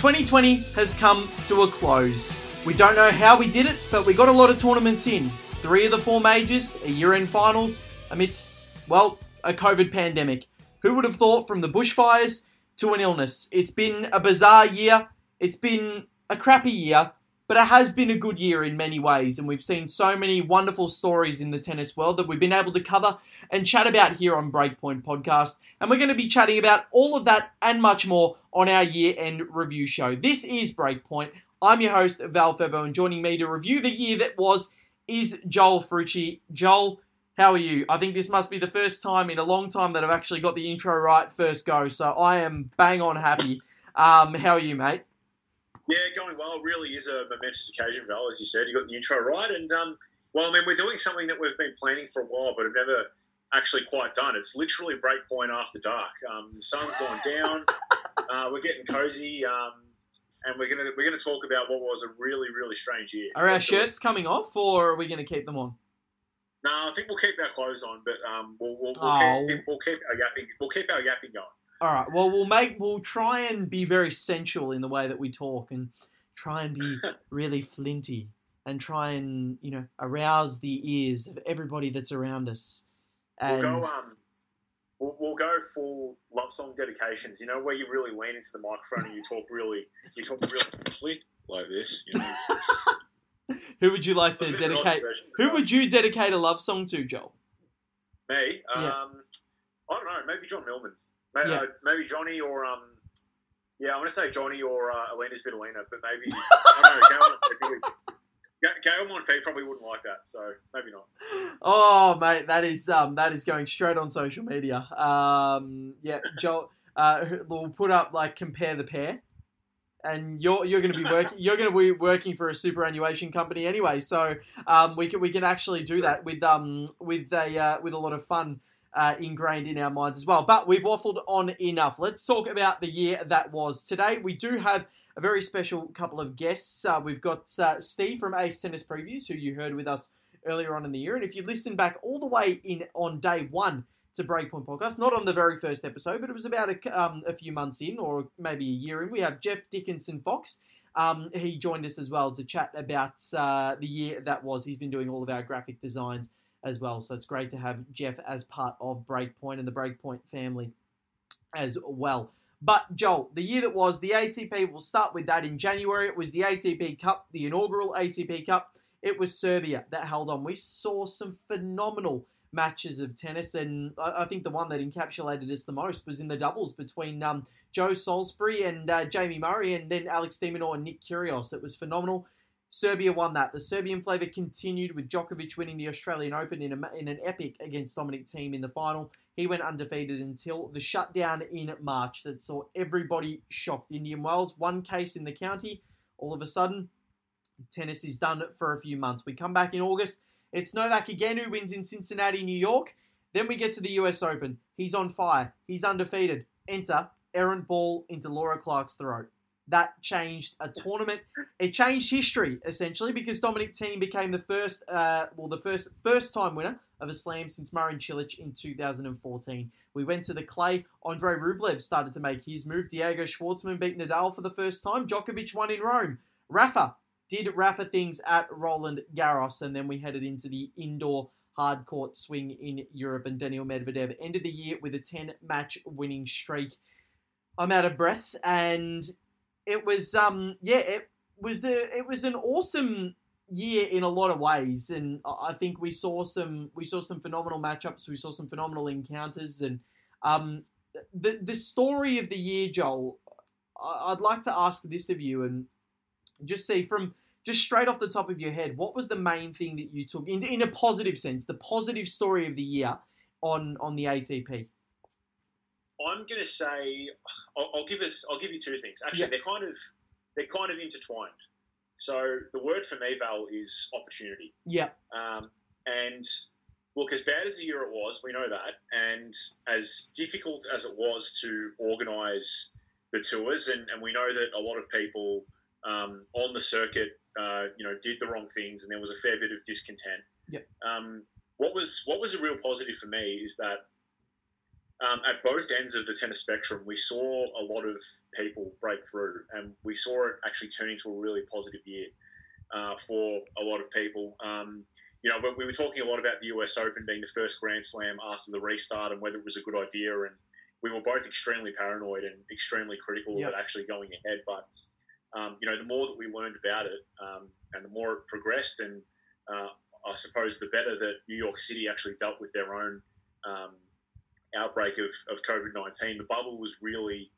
2020 has come to a close. We don't know how we did it, but we got a lot of tournaments in. Three of the four majors, a year end finals, amidst, well, a COVID pandemic. Who would have thought from the bushfires to an illness? It's been a bizarre year. It's been a crappy year, but it has been a good year in many ways, and we've seen so many wonderful stories in the tennis world that we've been able to cover and chat about here on Breakpoint Podcast. And we're going to be chatting about all of that and much more on our year end review show. This is Breakpoint. I'm your host, Val Febo, and joining me to review the year that was is Joel Frucci. Joel, how are you? I think this must be the first time in a long time that I've actually got the intro right first go, so I am bang on happy. Um, how are you, mate? Yeah, going well. Really is a momentous occasion, Val. As you said, you got the intro right, and um, well, I mean, we're doing something that we've been planning for a while, but have never actually quite done. It's literally breakpoint after dark. Um, the sun's gone down. uh, we're getting cozy, um, and we're gonna we're gonna talk about what was a really really strange year. Are our shirts coming off, or are we going to keep them on? No, I think we'll keep our clothes on, but um, we'll, we'll, we'll, Oh. keep, we'll keep our yapping. We'll keep our yapping going. All right. Well, we'll make we'll try and be very sensual in the way that we talk, and try and be really flinty, and try and you know arouse the ears of everybody that's around us. And We'll go. Um, we'll, we'll go full love song dedications. You know where you really lean into the microphone and you talk really, you talk really like this. You know, who would you like to a bit of an odd dedicate? Who would you dedicate a love song to, Joel? me? Um, Yeah. I don't know. Maybe John Millman. Maybe, Yeah. uh, maybe Johnny or um. Yeah, I'm to say Johnny or uh, Elina Svitolina, but maybe I don't know. Gael Monfils probably- Ga- Gael probably wouldn't like that, so maybe not. Oh, mate, that is um that is going straight on social media. Um, yeah, Joel. Uh, we'll put up like compare the pair, and you're you're going to be working. You're going to be working for a superannuation company anyway, so um, we can we can actually do that with um with a uh, with a lot of fun. Uh, ingrained in our minds as well. But we've waffled on enough. Let's talk about the year that was. Today we do have a very special couple of guests. Uh, we've got uh, Steve from Ace Tennis Previews, who you heard with us earlier on in the year. And if you listen back all the way in on day one to Breakpoint Podcast, not on the very first episode, but it was about a, um, a few months in or maybe a year in, we have Jeff Dickinson Fox. Um, he joined us as well to chat about uh, the year that was. He's been doing all of our graphic designs as well. So it's great to have Jeff as part of Breakpoint and the Breakpoint family as well. But Joel, the year that was the ATP, we'll start with that in January. It was the ATP Cup, the inaugural ATP Cup. It was Serbia that held on. We saw some phenomenal matches of tennis, and I think the one that encapsulated us the most was in the doubles between um, Joe Salisbury and uh, Jamie Murray, and then Alex de Minaur and Nick Kyrgios. It was phenomenal. Serbia won that. The Serbian flavour continued with Djokovic winning the Australian Open in, a, in an epic against Dominic Thiem in the final. He went undefeated until the shutdown in March that saw everybody shocked. Indian Wells, one case in the county. All of a sudden, tennis is done for a few months. We come back in August. It's Novak again who wins in Cincinnati, New York. Then we get to the US Open. He's on fire. He's undefeated. Enter errant ball into Laura Clark's throat. That changed a tournament. It changed history essentially because Dominic Thiem became the first, uh, well, the first first time winner of a slam since Marin Cilic in 2014. We went to the clay. Andre Rublev started to make his move. Diego Schwartzman beat Nadal for the first time. Djokovic won in Rome. Rafa did Rafa things at Roland Garros, and then we headed into the indoor hard court swing in Europe. And Daniel Medvedev ended the year with a 10 match winning streak. I'm out of breath, and it was um yeah it was a it was an awesome year in a lot of ways, and I think we saw some we saw some phenomenal matchups, we saw some phenomenal encounters, and um the the story of the year, Joel. I'd like to ask this of you, and just see from just straight off the top of your head, what was the main thing that you took in in a positive sense, the positive story of the year on on the ATP? I'm going to say I'll, I'll give us. I'll give you two things. Actually, Yeah. they're kind of they're kind of intertwined. So the word for me, Val, is opportunity. Yeah, Um, and look, as bad as the year it was, we know that, and as difficult as it was to organise the tours, and, and we know that a lot of people um, on the circuit, uh, you know, did the wrong things, and there was a fair bit of discontent. Yep. Um, what was what was a real positive for me is that um, at both ends of the tennis spectrum, we saw a lot of people break through, and we saw it actually turn into a really positive year uh, for a lot of people. Um, you know, but we were talking a lot about the US Open being the first Grand Slam after the restart and whether it was a good idea. And we were both extremely paranoid and extremely critical yep. of it actually going ahead. But, um, you know, the more that we learned about it um, and the more it progressed, and uh, I suppose the better that New York City actually dealt with their own um, outbreak of, of COVID 19, the bubble was really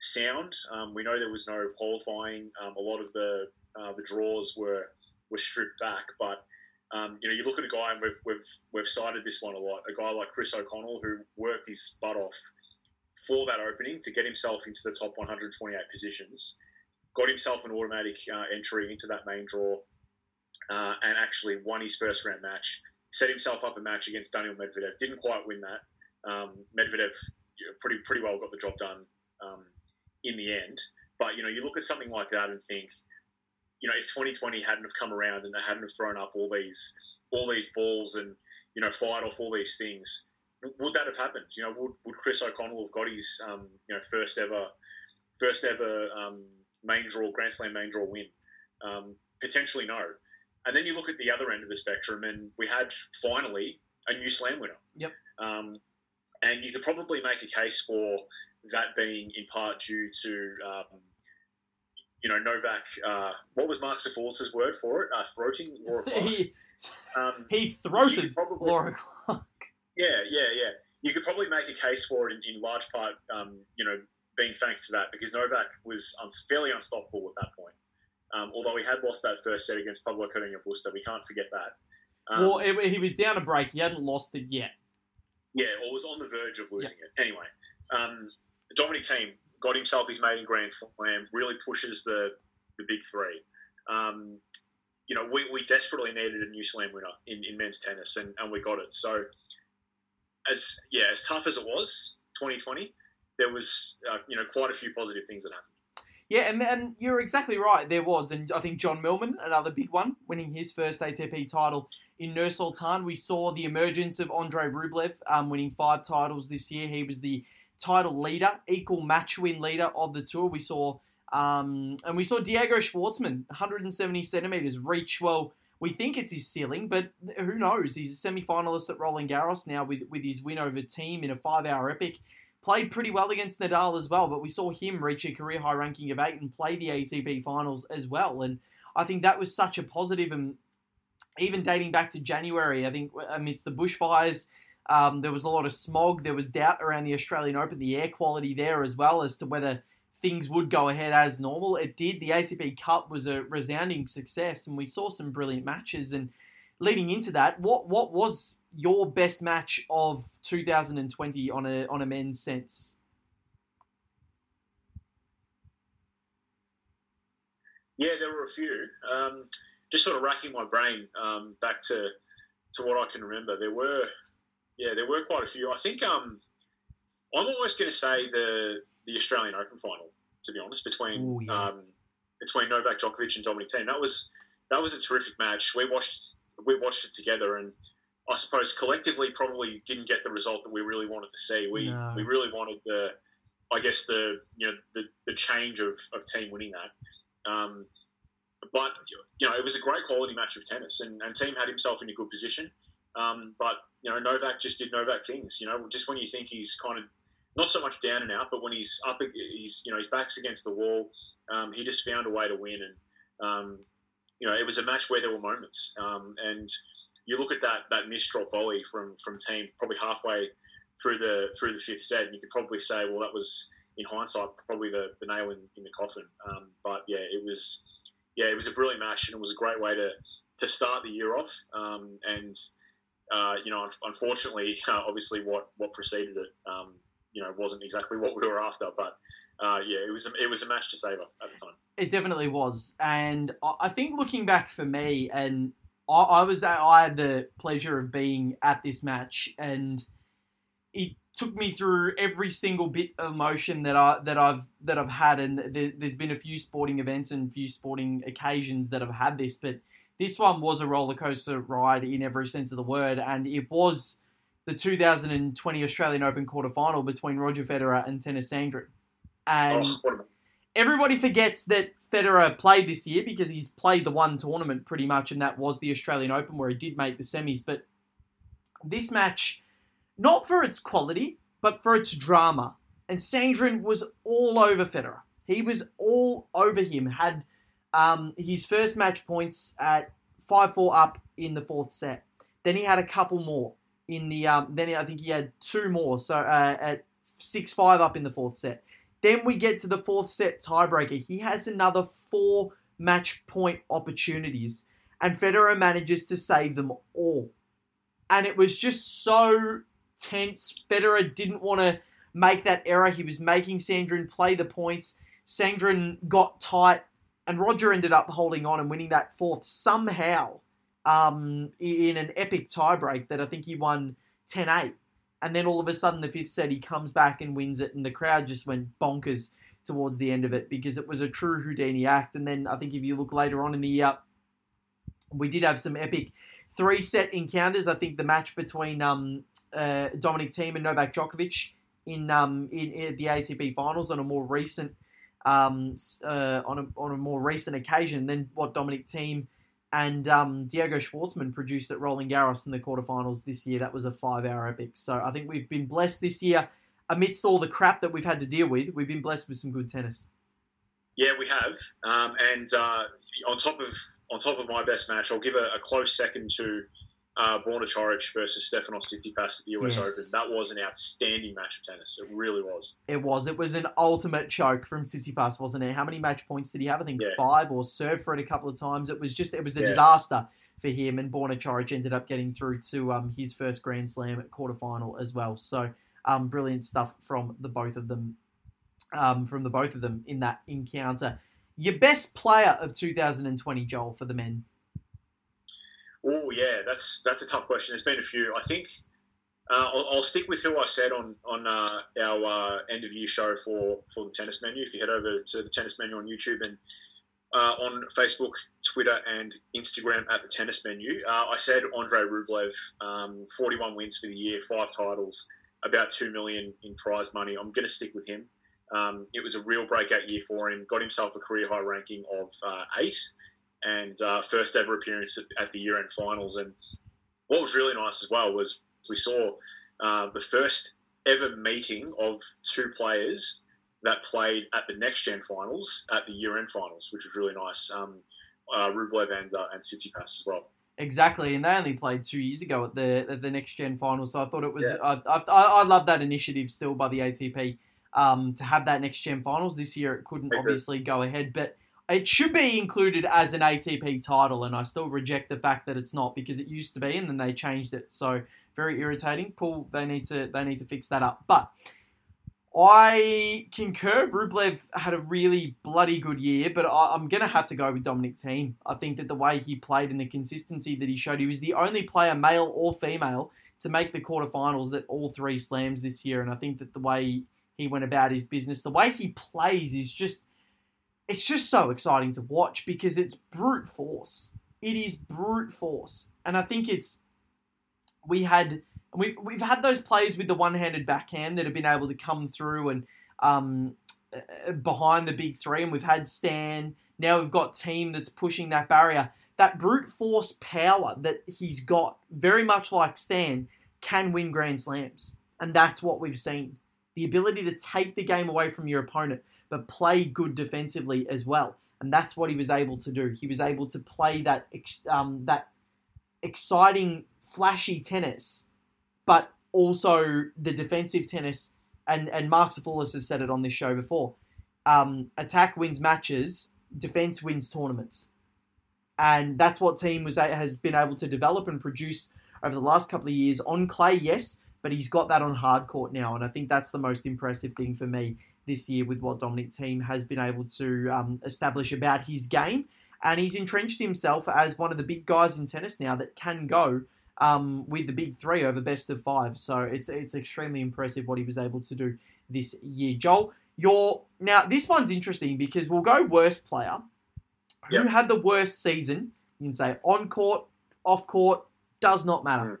sound. Um, we know there was no qualifying. Um, a lot of the, uh, the draws were, were stripped back, but um, you know, you look at a guy, and we've, we've, we've cited this one a lot, a guy like Chris O'Connell who worked his butt off for that opening to get himself into the top 128 positions, got himself an automatic uh, entry into that main draw, uh, and actually won his first round match. Set himself up a match against Daniel Medvedev. Didn't quite win that. Um, Medvedev you know, pretty pretty well got the job done um, in the end. But you know, you look at something like that and think, you know, if 2020 hadn't have come around and they hadn't have thrown up all these all these balls and you know fired off all these things, would that have happened? You know, would, would Chris O'Connell have got his um, you know first ever first ever um, main draw Grand Slam main draw win? Um, potentially no. And then you look at the other end of the spectrum, and we had finally a new Slam winner. Yep. Um, and you could probably make a case for that being in part due to um, you know, Novak. Uh, what was Mark Safoulos's word for it? Uh, throating Laura Clark. He, um, he throated probably, Laura Clark. Yeah, yeah, yeah. You could probably make a case for it in, in large part, um, you know, being thanks to that because Novak was fairly unstoppable at that point. Um, although he had lost that first set against Pablo Carreño Busta, we can't forget that. Um, well, he was down a break. He hadn't lost it yet. Yeah, or was on the verge of losing it. Anyway, um, Dominic Thiem got himself his maiden Grand Slam, really pushes the, the big three. Um, you know, we, we desperately needed a new slam winner in, in men's tennis, and, and we got it. So, as yeah, as tough as it was, 2020, there was uh, you know quite a few positive things that happened. Yeah, and, and you're exactly right. There was, and I think John Millman, another big one, winning his first ATP title in Nur. We saw the emergence of Andrei Rublev, um, winning five titles this year. He was the title leader, equal match win leader of the tour. We saw, um, and we saw Diego Schwartzman, 170 centimeters, reach well. We think it's his ceiling, but who knows? He's a semi-finalist at Roland Garros now with with his win over Thiem in a five-hour epic. Played pretty well against Nadal as well, but we saw him reach a career high ranking of eight and play the ATP finals as well. And I think that was such a positive, and even dating back to January, I think amidst the bushfires um, there was a lot of smog. There was doubt around the Australian Open, the air quality there as well, as to whether things would go ahead as normal. It did. The ATP Cup was a resounding success, and we saw some brilliant matches. And leading into that, what what was your best match of 2020 on a on a men's sense? Yeah, there were a few. Um, just sort of racking my brain um, back to to what I can remember. There were yeah, there were quite a few. I think um, I'm almost going to say the the Australian Open final. To be honest, between Ooh, yeah. um, between Novak Djokovic and Dominic Thiem, that was that was a terrific match. We watched we watched it together, and I suppose collectively probably didn't get the result that we really wanted to see. We no. we really wanted the, I guess the you know the, the change of, of Thiem winning that. Um, but you know it was a great quality match of tennis, and, and Thiem had himself in a good position. Um, but you know, Novak just did Novak things. You know, just when you think he's kind of not so much down and out, but when he's up, he's you know his back's against the wall. Um, he just found a way to win, and um, you know, it was a match where there were moments. Um, and you look at that that missed drop volley from from Thiem probably halfway through the through the fifth set, and you could probably say, well, that was in hindsight probably the, the nail in, in the coffin. Um, but yeah, it was yeah, it was a brilliant match, and it was a great way to to start the year off. Um, and uh, you know, unfortunately, uh, obviously, what what preceded it, um, you know, wasn't exactly what we were after. But uh, yeah, it was a, it was a match to savour at the time. It definitely was, and I think looking back for me, and I, I was I had the pleasure of being at this match, and it took me through every single bit of emotion that I that I've that I've had, and there, has been a few sporting events and a few sporting occasions that I've had this, but this one was a roller coaster ride in every sense of the word, and it was the 2020 Australian Open quarterfinal between Roger Federer and Tennys Sandgren. And Oh, everybody forgets that Federer played this year because he's played the one tournament pretty much, and that was the Australian Open where he did make the semis. But this match, not for its quality, but for its drama. And Sandgren was all over Federer. He was all over him. Had um, his first match points at five four up in the fourth set. Then he had a couple more in the. Um, then I think he had two more. So uh, at six five up in the fourth set. Then we get to the fourth set tiebreaker. He has another four match point opportunities, and Federer manages to save them all. And it was just so tense. Federer didn't want to make that error. He was making Sandgren play the points. Sandgren got tight, and Roger ended up holding on and winning that fourth somehow um, in an epic tiebreak that I think he won 10 8. And then all of a sudden, the fifth set, he comes back and wins it, and the crowd just went bonkers towards the end of it because it was a true Houdini act. And then I think if you look later on in the year, we did have some epic three set encounters. I think the match between um, uh, Dominic Thiem and Novak Djokovic in, um, in, in the ATP finals on a more recent um, uh, on a on a more recent occasion than what Dominic Thiem and um, Diego Schwartzman produced at Roland Garros in the quarterfinals this year. That was a five-hour epic. So I think we've been blessed this year amidst all the crap that we've had to deal with. We've been blessed with some good tennis. Yeah, we have. Um, and uh, on top of on top of my best match, I'll give a, a close second to uh, Borna Coric versus Stefanos Tsitsipas at the US Yes. Open. That was an outstanding match of tennis. It really was. It was. It was an ultimate choke from Tsitsipas, wasn't it? How many match points did he have? I think Yeah. five or served for it a couple of times. It was just, it was a Yeah. disaster for him. And Borna Coric ended up getting through to um, his first Grand Slam quarterfinal as well. So um, brilliant stuff from the both of them. Um, from the both of them in that encounter. Your best player of 2020, Joel, for the men. Oh yeah, that's that's a tough question. There's been a few. I think uh, I'll, I'll stick with who I said on on uh, our uh, end of year show for for the tennis menu. If you head over to the tennis menu on YouTube and uh, on Facebook, Twitter, and Instagram at the tennis menu, uh, I said Andre Rublev, um, 41 wins for the year, five titles, about two million in prize money. I'm going to stick with him. Um, it was a real breakout year for him. Got himself a career high ranking of uh, eight and uh, first ever appearance at, at the year end finals. And what was really nice as well was we saw uh, the first ever meeting of two players that played at the next gen finals at the year end finals, which was really nice. Um, uh, Rublev and uh, and Tsitsipas as well. Exactly, and they only played two years ago at the at the next gen finals. So I thought it was. Yeah. I, I, I love that initiative still by the ATP um, to have that next gen finals this year. It couldn't Agree. obviously go ahead, but it should be included as an ATP title, and I still reject the fact that it's not because it used to be, and then they changed it. So very irritating. Paul, they need to they need to fix that up. But I concur. Rublev had a really bloody good year, but I, I'm going to have to go with Dominic Thiem. I think that the way he played and the consistency that he showed, he was the only player, male or female, to make the quarterfinals at all three slams this year. And I think that the way he went about his business, the way he plays is just, it's just so exciting to watch because it's brute force. It is brute force. And I think it's, we had we've we've had those players with the one-handed backhand that have been able to come through and um, uh, behind the big three, and we've had Stan. Now we've got Thiem that's pushing that barrier. That brute force power that he's got, very much like Stan, can win Grand Slams, and that's what we've seen. The ability to take the game away from your opponent, but play good defensively as well, and that's what he was able to do. He was able to play that um, that exciting, flashy tennis but also the defensive tennis. And and Mark Safoulis has said it on this show before. Um, attack wins matches, defense wins tournaments, and that's what Thiem was has been able to develop and produce over the last couple of years on clay. Yes, but he's got that on hard court now, and I think that's the most impressive thing for me this year with what Dominic Thiem has been able to um, establish about his game. And he's entrenched himself as one of the big guys in tennis now that can go um, with the big three over best of five. So it's it's extremely impressive what he was able to do this year. Joel, your now this one's interesting because we'll go worst player. Who Yep. had the worst season? You can say on court, off court, does not matter.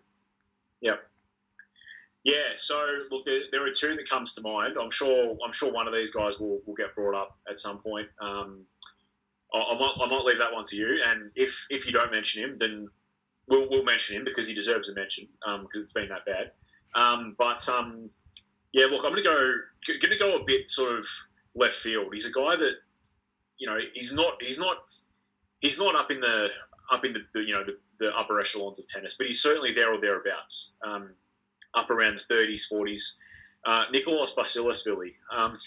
Yep. Yeah, so look, there, there, are two that comes to mind. I'm sure I'm sure one of these guys will, will get brought up at some point. Um, I, I, might, I might leave that one to you, and if if you don't mention him, then we'll, we'll mention him because he deserves a mention because um, it's been that bad. Um, but um, yeah, look, I'm going to go going to go a bit sort of left field. He's a guy that you know he's not he's not he's not up in the up in the, you know the, the upper echelons of tennis, but he's certainly there or thereabouts, um, up around the 30s, 40s. Uh, Nicolas Basilashvili. Um,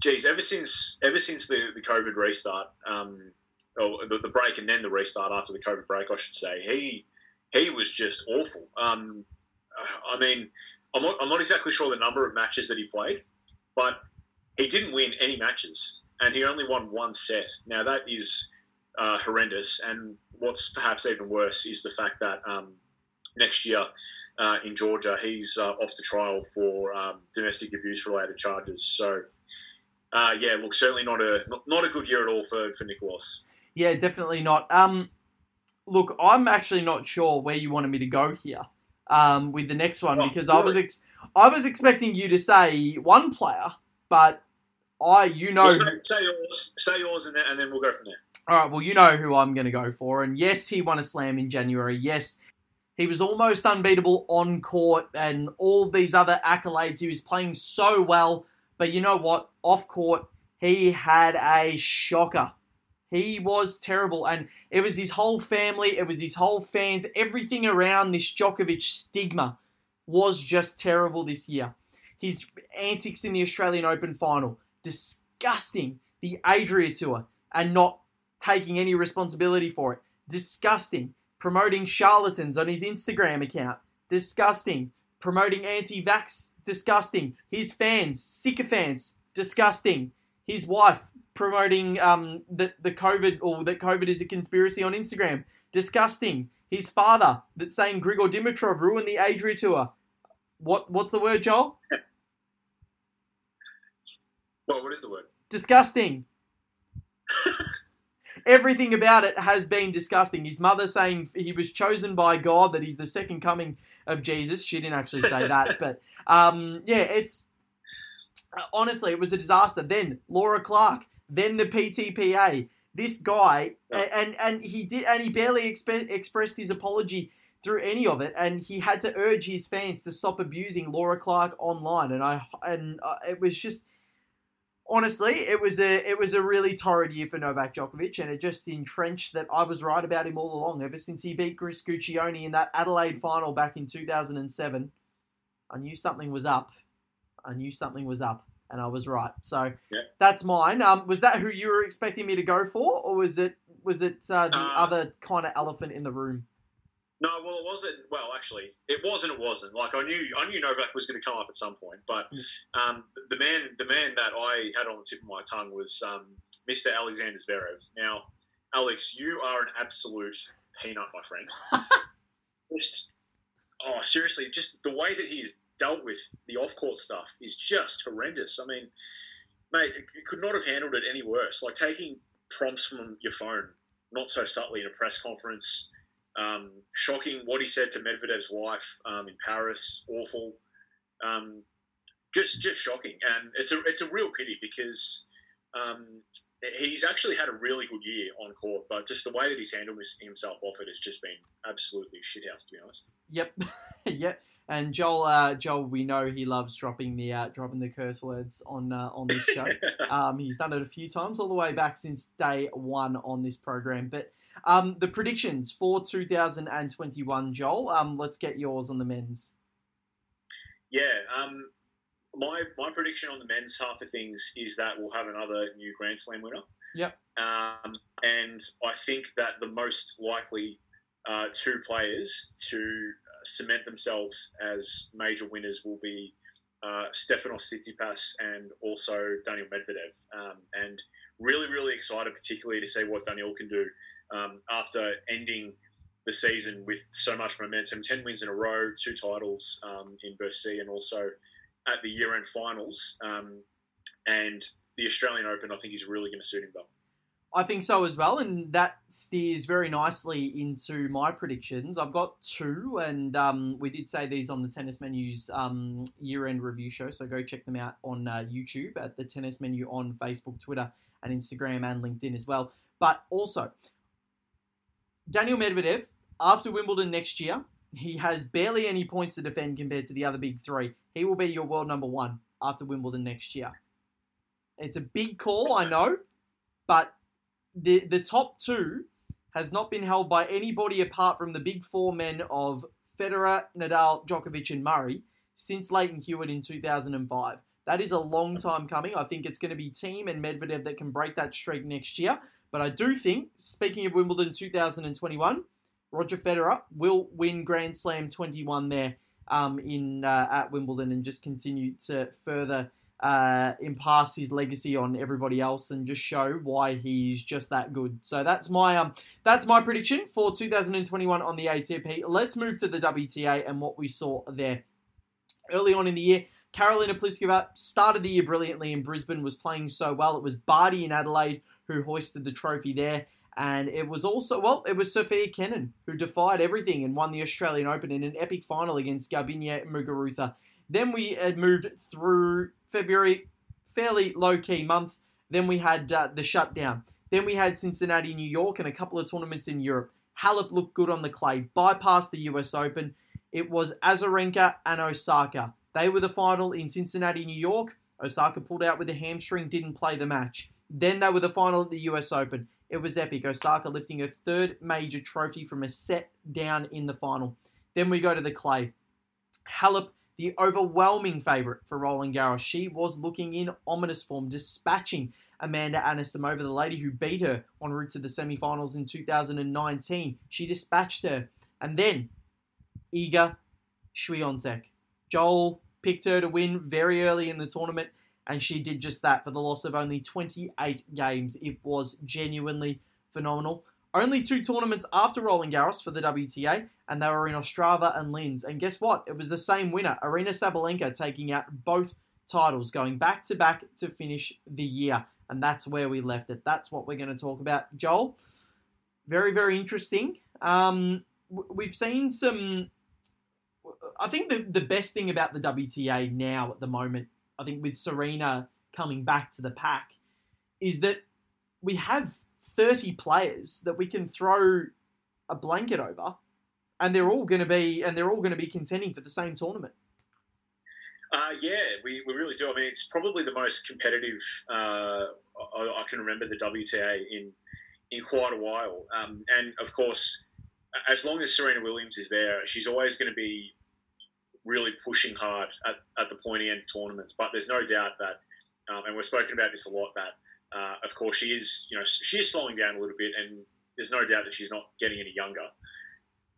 geez, ever since ever since the, the COVID restart, um, or the, the, break and then the restart after the COVID break, I should say, he he was just awful. Um, I mean, I'm not, I'm not exactly sure the number of matches that he played, but he didn't win any matches, and he only won one set. Now that is uh, horrendous, and what's perhaps even worse is the fact that um, next year uh, in Georgia he's uh, off to trial for um, domestic abuse related charges. So. Uh, yeah, look, certainly not a not, a good year at all for, for Nick Nicholas. Yeah, definitely not. Um, look, I'm actually not sure where you wanted me to go here um, with the next one oh, because really? I was ex- I was expecting you to say one player, but I you know well, say, say, yours, say yours, and then, and then we'll go from there. All right, well you know who I'm going to go for, and yes, he won a slam in January. Yes, he was almost unbeatable on court, and all these other accolades. He was playing so well, but you know what? Off court, he had a shocker. He was terrible, and it was his whole family, it was his whole fans, everything around this Djokovic stigma was just terrible this year. His antics in the Australian Open final, disgusting. The Adria Tour, and not taking any responsibility for it, disgusting. Promoting charlatans on his Instagram account, disgusting. Promoting anti vax, disgusting. His fans, sycophants, disgusting. His wife, promoting um, that the COVID or that COVID is a conspiracy on Instagram. Disgusting. His father that's saying Grigor Dimitrov ruined the Adria Tour. What what's the word, Joel? Well, what is the word? Disgusting. Everything about it has been disgusting. His mother saying he was chosen by God, that he's the second coming of Jesus. She didn't actually say that, but um, yeah, it's honestly, it was a disaster. Then Laura Clark then the PTPA. This guy, and and he did, and he barely expressed his apology through any of it, and he had to urge his fans to stop abusing Laura Clark online, and I and uh, it was just honestly, it was a it was a really torrid year for Novak Djokovic, and it just entrenched that I was right about him all along. Ever since he beat Chris Guccione in that Adelaide final back in 2007, I knew something was up. I knew something was up and I was right. So yeah. that's mine. Um, was that who you were expecting me to go for, or was it was it uh, the uh, other kind of elephant in the room? No, well, it wasn't. Well, actually, it was and it wasn't. Like I knew, I knew Novak was going to come up at some point, but um, the man, the man that I had on the tip of my tongue was um, Mr. Alexander Zverev. Now, Alex, you are an absolute peanut, my friend. just, oh, seriously, just the way that he is dealt with the off court stuff is just horrendous. I mean, mate, you could not have handled it any worse. Like taking prompts from your phone, not so subtly in a press conference. Um, shocking what he said to Medvedev's wife um, in Paris. Awful. Um, just just shocking, and it's a it's a real pity because um, he's actually had a really good year on court, but just the way that he's handled himself off it has just been absolutely shithouse, to be honest. Yep, yep. And Joel, uh, Joel, we know he loves dropping the uh, dropping the curse words on uh, on this show. um, he's done it a few times, all the way back since day one on this program. But um, the predictions for 2021, Joel. Um, let's get yours on the men's. Yeah, um, my my prediction on the men's half of things is that we'll have another new Grand Slam winner. Yep. Um, and I think that the most likely uh, two players to cement themselves as major winners will be uh, Stefanos Tsitsipas and also Daniel Medvedev. Um, and really, really excited, particularly to see what Daniel can do um, after ending the season with so much momentum 10 wins in a row, two titles um, in Bercy, and also at the year end finals. Um, and the Australian Open, I think, is really going to suit him well. I think so as well, and that steers very nicely into my predictions. I've got two, and um, we did say these on the Tennis Menus um, year-end review show, so go check them out on uh, YouTube at the Tennis Menu on Facebook, Twitter, and Instagram, and LinkedIn as well. But also, Daniel Medvedev after Wimbledon next year, he has barely any points to defend compared to the other big three. He will be your world number one after Wimbledon next year. It's a big call, I know, but the the top two has not been held by anybody apart from the big four men of Federer, Nadal, Djokovic, and Murray since Lleyton Hewitt in 2005. That is a long time coming. I think it's going to be Thiem and Medvedev that can break that streak next year. But I do think, speaking of Wimbledon 2021, Roger Federer will win Grand Slam 21 there um, in uh, at Wimbledon and just continue to further uh, his legacy on everybody else and just show why he's just that good. So that's my um that's my prediction for 2021 on the ATP. Let's move to the WTA and what we saw there early on in the year. Karolina Pliskova started the year brilliantly in Brisbane, was playing so well. It was Barty in Adelaide who hoisted the trophy there. And it was also, well, it was Sofia Kenin who defied everything and won the Australian Open in an epic final against Garbiñe Muguruza. Then we had moved through February, fairly low key month. Then we had uh, the shutdown. Then we had Cincinnati, New York, and a couple of tournaments in Europe. Halep looked good on the clay, bypassed the US Open. It was Azarenka and Osaka. They were the final in Cincinnati, New York. Osaka pulled out with a hamstring, didn't play the match. Then they were the final at the US Open. It was epic. Osaka lifting her third major trophy from a set down in the final. Then we go to the clay. Halep, the overwhelming favourite for Roland Garros. She was looking in ominous form, dispatching Amanda Anisimova, the lady who beat her en route to the semi-finals in 2019. She dispatched her. And then Iga Swiatek. Joel picked her to win very early in the tournament and she did just that for the loss of only 28 games. It was genuinely phenomenal. Only two tournaments after Roland Garros for the WTA, and they were in Ostrava and Linz. And guess what? It was the same winner, Aryna Sabalenka, taking out both titles, going back to back to finish the year. And that's where we left it. That's what we're going to talk about. Joel, very, very interesting. Um, we've seen some. I think the, the best thing about the WTA now at the moment I think with Serena coming back to the pack, is that we have 30 players that we can throw a blanket over, and they're all going to be and they're all going to be contending for the same tournament. Uh, yeah, we, we really do. I mean, it's probably the most competitive uh, I, I, can remember the WTA in in quite a while. Um, and of course, as long as Serena Williams is there, she's always going to be really pushing hard at, at the pointy end tournaments. But there's no doubt that, um, and we've spoken about this a lot, that uh, of course she is, you know, she is slowing down a little bit, and there's no doubt that she's not getting any younger.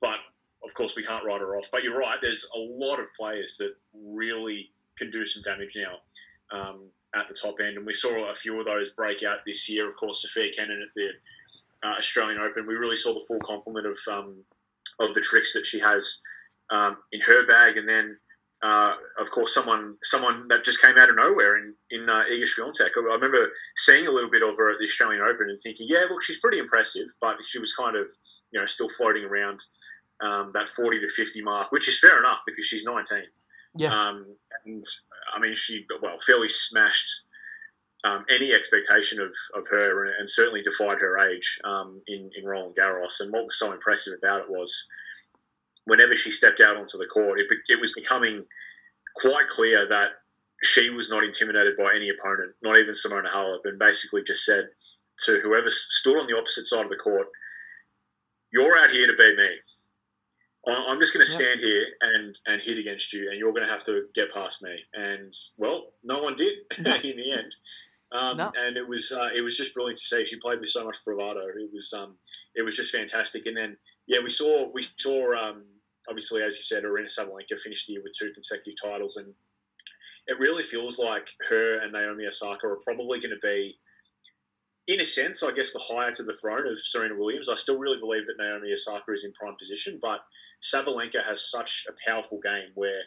But of course, we can't write her off. But you're right. There's a lot of players that really can do some damage now um, at the top end, and we saw a few of those break out this year. Of course, Sofia Kenin at the uh, Australian Open, we really saw the full complement of um, of the tricks that she has um, in her bag, and then uh, of course someone someone that just came out of nowhere in in uh, Iga Swiatek. I remember seeing a little bit of her at the Australian Open and thinking, yeah, look, she's pretty impressive, but she was kind of you know still floating around um, that forty to fifty mark, which is fair enough because she's nineteen. Yeah. Um, and I mean, she well fairly smashed. Um, any expectation of, of her and, and certainly defied her age um, in, in Roland Garros. And what was so impressive about it was whenever she stepped out onto the court, it, it was becoming quite clear that she was not intimidated by any opponent, not even Simona Halep, and basically just said to whoever stood on the opposite side of the court, "You're out here to beat me. I'm just going to stand here and and hit against you, and you're going to have to get past me." And well, no one did in the end. Um, no. And it was uh, it was just brilliant to see. She played with so much bravado. It was um, it was just fantastic. And then yeah, we saw we saw um, obviously as you said, Aryna Sabalenka finished the year with two consecutive titles, and it really feels like her and Naomi Osaka are probably going to be, in a sense, I guess, the higher to the throne of Serena Williams. I still really believe that Naomi Osaka is in prime position, but Sabalenka has such a powerful game where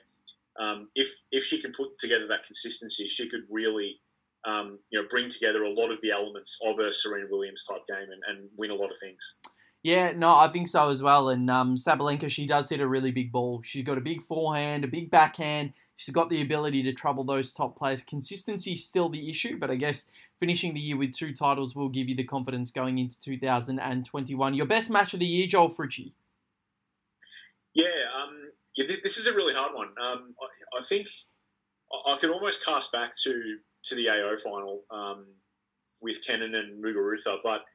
um, if if she can put together that consistency, she could really um, you know, bring together a lot of the elements of a Serena Williams type game and, and win a lot of things. Yeah, no, I think so as well. And um, Sabalenka, she does hit a really big ball. She's got a big forehand, a big backhand. She's got the ability to trouble those top players. Consistency is still the issue, but I guess finishing the year with two titles will give you the confidence going into 2021. Your best match of the year, Joel Fritchie? Yeah, um, yeah, this is a really hard one. Um, I, I, think I could almost cast back to to the AO final um, with Kenin and Muguruza, but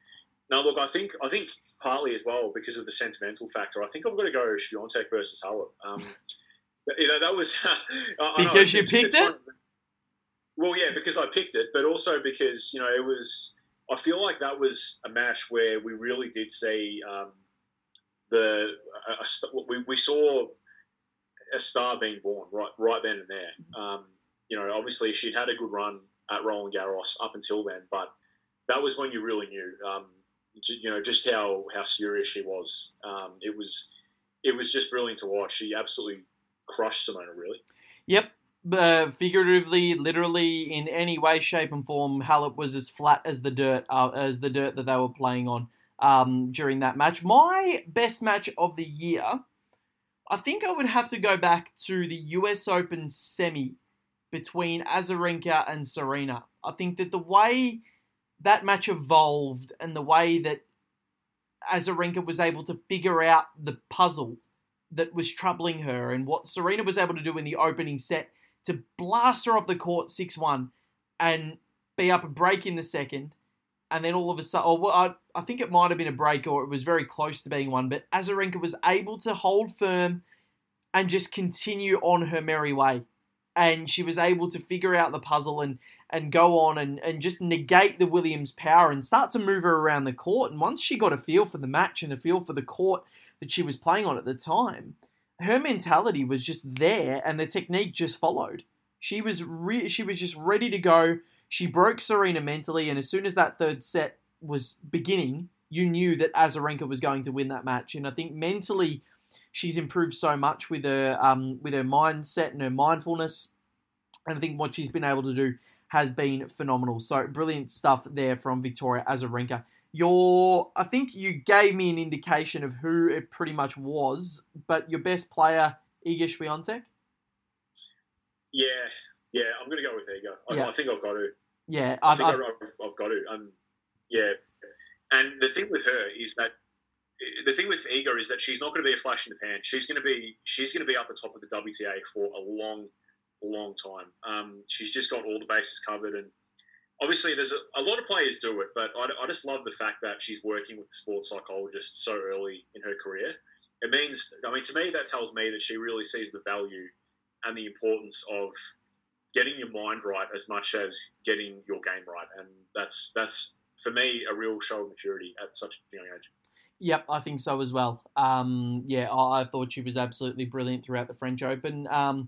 no, look, I think I think partly as well because of the sentimental factor. I think I've got to go Swiatek versus Halep. Um, you know, that was because know, you picked it. Well, yeah, because I picked it, but also because you know it was. I feel like that was a match where we really did see um, the a, a, we, we saw a star being born right right then and there. Um, you know, obviously she'd had a good run at Roland Garros up until then, but that was when you really knew, um, you know, just how how serious she was. Um, it was it was just brilliant to watch. She absolutely crushed Simona, really. Yep. Uh, figuratively, literally, in any way, shape, and form, Halep was as flat as the dirt uh, as the dirt that they were playing on um, during that match. My best match of the year, I think I would have to go back to the US Open semi between Azarenka and Serena. I think that the way that match evolved and the way that Azarenka was able to figure out the puzzle that was troubling her and what Serena was able to do in the opening set to blast her off the court 6 1 and be up a break in the second and then all of a sudden, or oh, well, I, I think it might have been a break or it was very close to being one, but Azarenka was able to hold firm and just continue on her merry way. And she was able to figure out the puzzle and, and go on and, and just negate the Williams power and start to move her around the court. And once she got a feel for the match and a feel for the court that she was playing on at the time, her mentality was just there and the technique just followed. She was re- she was just ready to go she broke Serena mentally, and as soon as that third set was beginning, you knew that Azarenka was going to win that match. And I think mentally, she's improved so much with her um, with her mindset and her mindfulness. And I think what she's been able to do has been phenomenal. So brilliant stuff there from Victoria Azarenka. Your, I think you gave me an indication of who it pretty much was, but your best player, Iga Swiatek. Yeah, yeah, I'm going to go with Iga. I, yeah. I think I've got to. Yeah, I've, I think I've, I've, got to. Um, yeah, and the thing with her is that the thing with Iga is that she's not going to be a flash in the pan. She's going to be she's going to be up the top of the WTA for a long, long time. Um, she's just got all the bases covered, and obviously there's a, a lot of players do it, but I, I, just love the fact that she's working with the sports psychologist so early in her career. It means, I mean, to me, that tells me that she really sees the value and the importance of getting your mind right as much as getting your game right, and that's that's for me a real show of maturity at such a young age. Yep, I think so as well. Um, yeah, I, I, thought she was absolutely brilliant throughout the French Open. Um,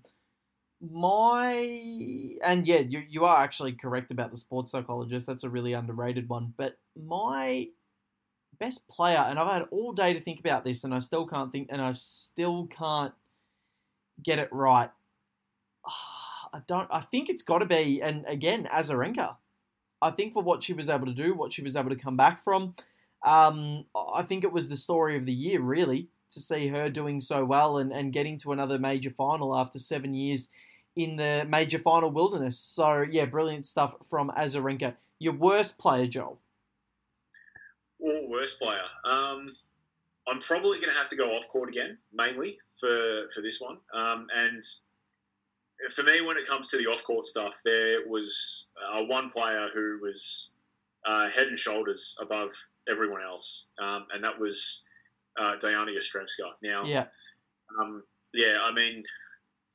my and yeah, you you are actually correct about the sports psychologist. That's a really underrated one. But my best player, and I've had all day to think about this, and I still can't think, and I still can't get it right. I don't. I think it's got to be, and again, Azarenka. I think for what she was able to do, what she was able to come back from, um, I think it was the story of the year, really, to see her doing so well and, and getting to another major final after seven years in the major final wilderness. So, yeah, brilliant stuff from Azarenka. Your worst player, Joel? Oh, worst player. Um, I'm probably going to have to go off court again, mainly for, for this one. Um, and for me, when it comes to the off court stuff, there was uh, one player who was uh, head and shoulders above everyone else, um, and that was uh, Diana Yastremska. Now, yeah, um, yeah, I mean,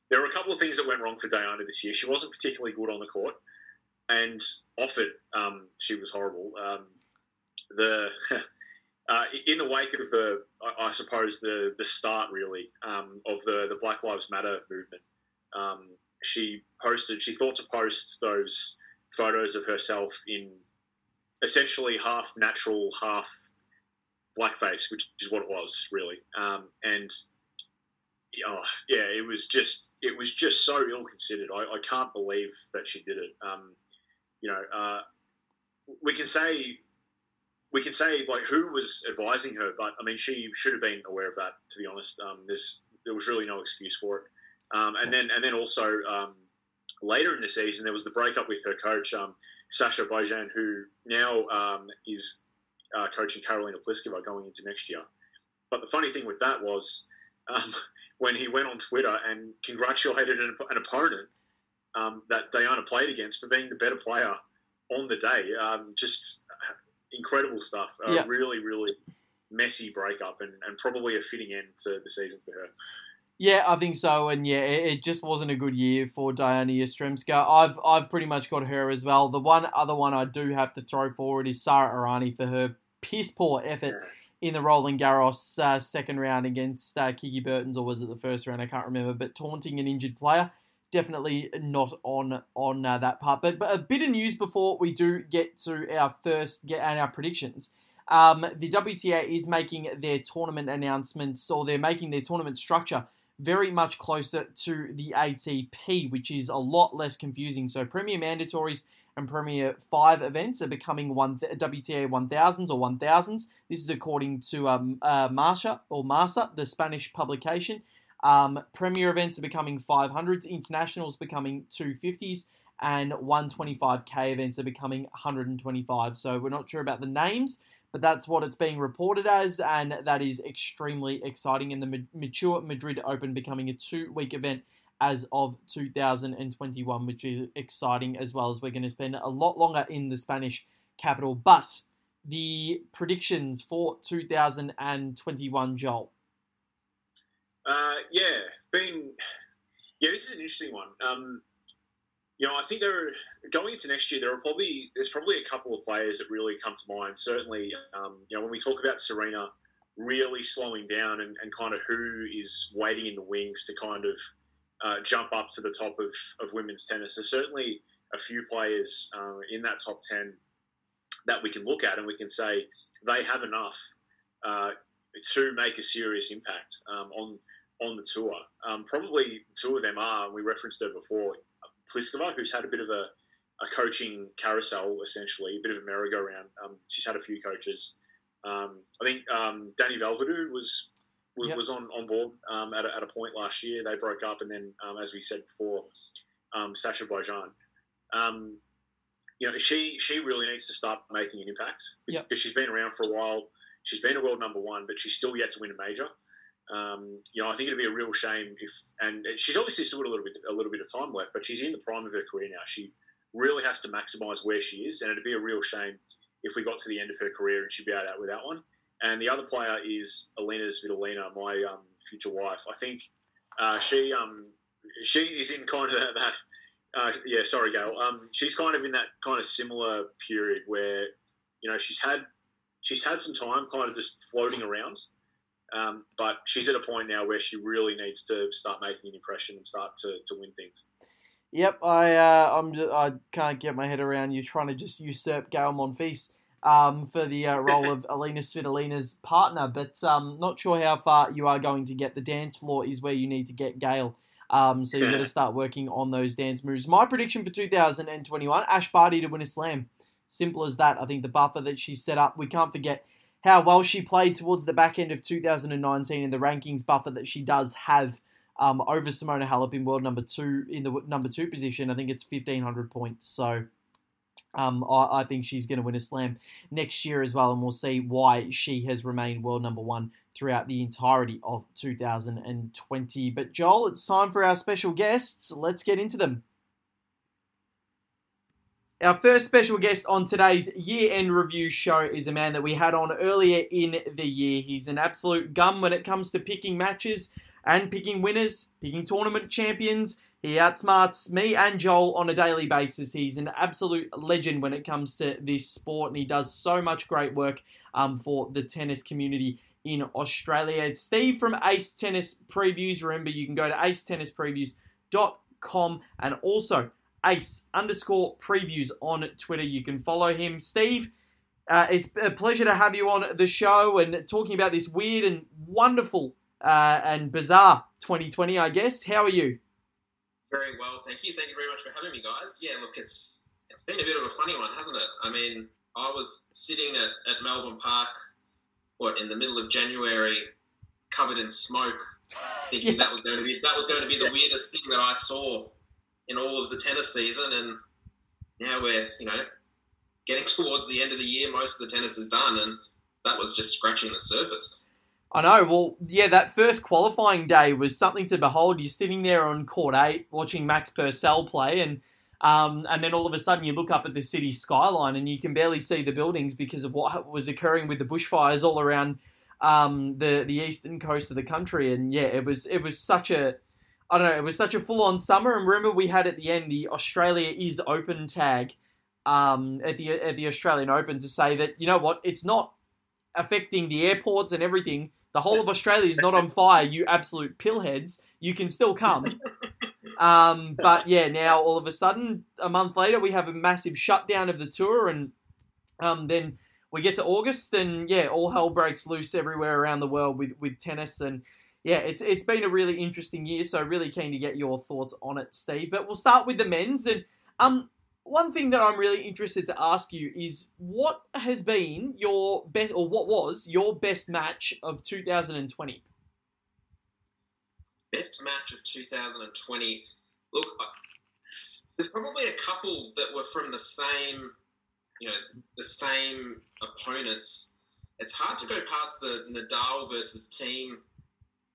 there were a couple of things that went wrong for Diana this year. She wasn't particularly good on the court, and off it, um, she was horrible. Um, the uh, in the wake of the, I, suppose the the start really um, of the the Black Lives Matter movement. Um, she posted, she thought to post those photos of herself in essentially half natural, half blackface, which is what it was really. Um, and oh, yeah, it was just it was just so ill considered. I, I, can't believe that she did it. Um, you know, uh, we can say we can say like who was advising her, but I mean, she should have been aware of that. To be honest, um, there was really no excuse for it. Um, and then and then also um, later in the season, there was the breakup with her coach, um, Sascha Bajin, who now um, is uh, coaching Karolina Pliskova going into next year. But the funny thing with that was when he went on Twitter and congratulated an, an opponent um, that Diana played against for being the better player on the day. Um, just incredible stuff. A yeah. really, really messy breakup and, and probably a fitting end to the season for her. Yeah, I think so, and yeah, it, just wasn't a good year for Diana Yastremska. I've I've pretty much got her as well. The one other one I do have to throw forward is Sara Errani for her piss poor effort in the Roland Garros uh, second round against uh, Kiki Bertens, or was it the first round? I can't remember. But taunting an injured player, definitely not on on uh, that part. But but a bit of news before we do get to our first get and our predictions. Um, the WTA is making their tournament announcements, or they're making their tournament structure very much closer to the ATP, which is a lot less confusing. So Premier Mandatories and Premier 5 events are becoming one WTA 1000s or 1000s. This is according to um, uh, Marsha or Marsa, the Spanish publication. Um, Premier events are becoming 500s, internationals becoming 250s, and 125k events are becoming 125. So we're not sure about the names, but that's what it's being reported as, and that is extremely exciting. And the Mutua Madrid Open becoming a two week event as of 2021, which is exciting as well as we're going to spend a lot longer in the Spanish capital. But the predictions for 2021, Joel. Uh, yeah, been yeah, this is an interesting one. Um, you know, I think there are going into next year. There are probably there's probably a couple of players that really come to mind. Certainly, um, you know, when we talk about Serena really slowing down and, and kind of who is waiting in the wings to kind of uh, jump up to the top of, of women's tennis, there's certainly a few players uh, in that top ten that we can look at and we can say they have enough uh, to make a serious impact um, on on the tour. Um, probably two of them are. We referenced her before. Pliskova, who's had a bit of a, a coaching carousel, essentially, a bit of a merry-go-round. Um, she's had a few coaches. Um, I think um, Dani Vallverdu was was, yep. was on, on board um, at, a, at a point last year. They broke up, and then, um, as we said before, um, Sascha Bajin. you know, she she really needs to start making an impact because yep. she's been around for a while. She's been a world number one, but she's still yet to win a major. Um, you know, I think it'd be a real shame if, and she's obviously still got a little bit, a little bit of time left, but she's in the prime of her career now. She really has to maximise where she is, and it'd be a real shame if we got to the end of her career and she'd be out, without that one. And the other player is Elina Svitolina, my um, future wife. I think uh, she um, she is in kind of that. that uh, yeah, sorry, Gael. Um, she's kind of in that kind of similar period where you know she's had she's had some time, kind of just floating around. Um, but she's at a point now where she really needs to start making an impression and start to, to win things. Yep, I uh, I'm I can't get my head around you trying to just usurp Gael Monfils um, for the uh, role of Elina Svitolina's partner, but um, not sure how far you are going to get. The dance floor is where you need to get Gael. Um, so you've got to start working on those dance moves. My prediction for 2021: Ash Barty to win a slam. Simple as that. I think the buffer that she's set up. We can't forget how well she played towards the back end of 2019 in the rankings buffer that she does have um, over Simona Halep in world number two in the number two position. I think it's 1500 points. So um, I, I, think she's going to win a slam next year as well, and we'll see why she has remained world number one throughout the entirety of 2020. But Joel, it's time for our special guests. Let's get into them. Our first special guest on today's year end review show is a man that we had on earlier in the year. He's an absolute gum when it comes to picking matches and picking winners, picking tournament champions. He outsmarts me and Joel on a daily basis. He's an absolute legend when it comes to this sport, and he does so much great work um, for the tennis community in Australia. It's Steve from Ace Tennis Previews. Remember, you can go to acetennispreviews.com and also ace underscore previews on Twitter. You can follow him. Steve, uh, it's a pleasure to have you on the show and talking about this weird and wonderful uh, and bizarre 2020, I guess. How are you? Very well, thank you. Thank you very much for having me, guys. Yeah, look, it's it's been a bit of a funny one, hasn't it? I mean, I was sitting at, at Melbourne Park, what in the middle of January, covered in smoke, thinking yeah. that was going to be that was going to be the weirdest thing that I saw in all of the tennis season, and now we're you know getting towards the end of the year. Most of the tennis is done, and that was just scratching the surface. I know. Well, yeah, that first qualifying day was something to behold. You're sitting there on court eight watching Max Purcell play, and um, and then all of a sudden you look up at the city skyline and you can barely see the buildings because of what was occurring with the bushfires all around um, the the eastern coast of the country. And yeah, it was it was such a I don't know, it was such a full on summer. And remember, we had at the end the Australia is open tag um, at the at the Australian Open to say that you know what, it's not affecting the airports and everything the whole of Australia is not on fire, you absolute pillheads. You can still come. Um, but yeah, now all of a sudden, a month later, we have a massive shutdown of the tour, and um, then we get to August, and yeah, all hell breaks loose everywhere around the world with, with tennis. And yeah, it's it's been a really interesting year. So really keen to get your thoughts on it, Steve. But we'll start with the men's, and um, one thing that I'm really interested to ask you is what has been your best, or what was your best match of 2020? Best match of 2020. Look, there's probably a couple that were from the same, you know, the same opponents. It's hard to go past the Nadal versus Thiem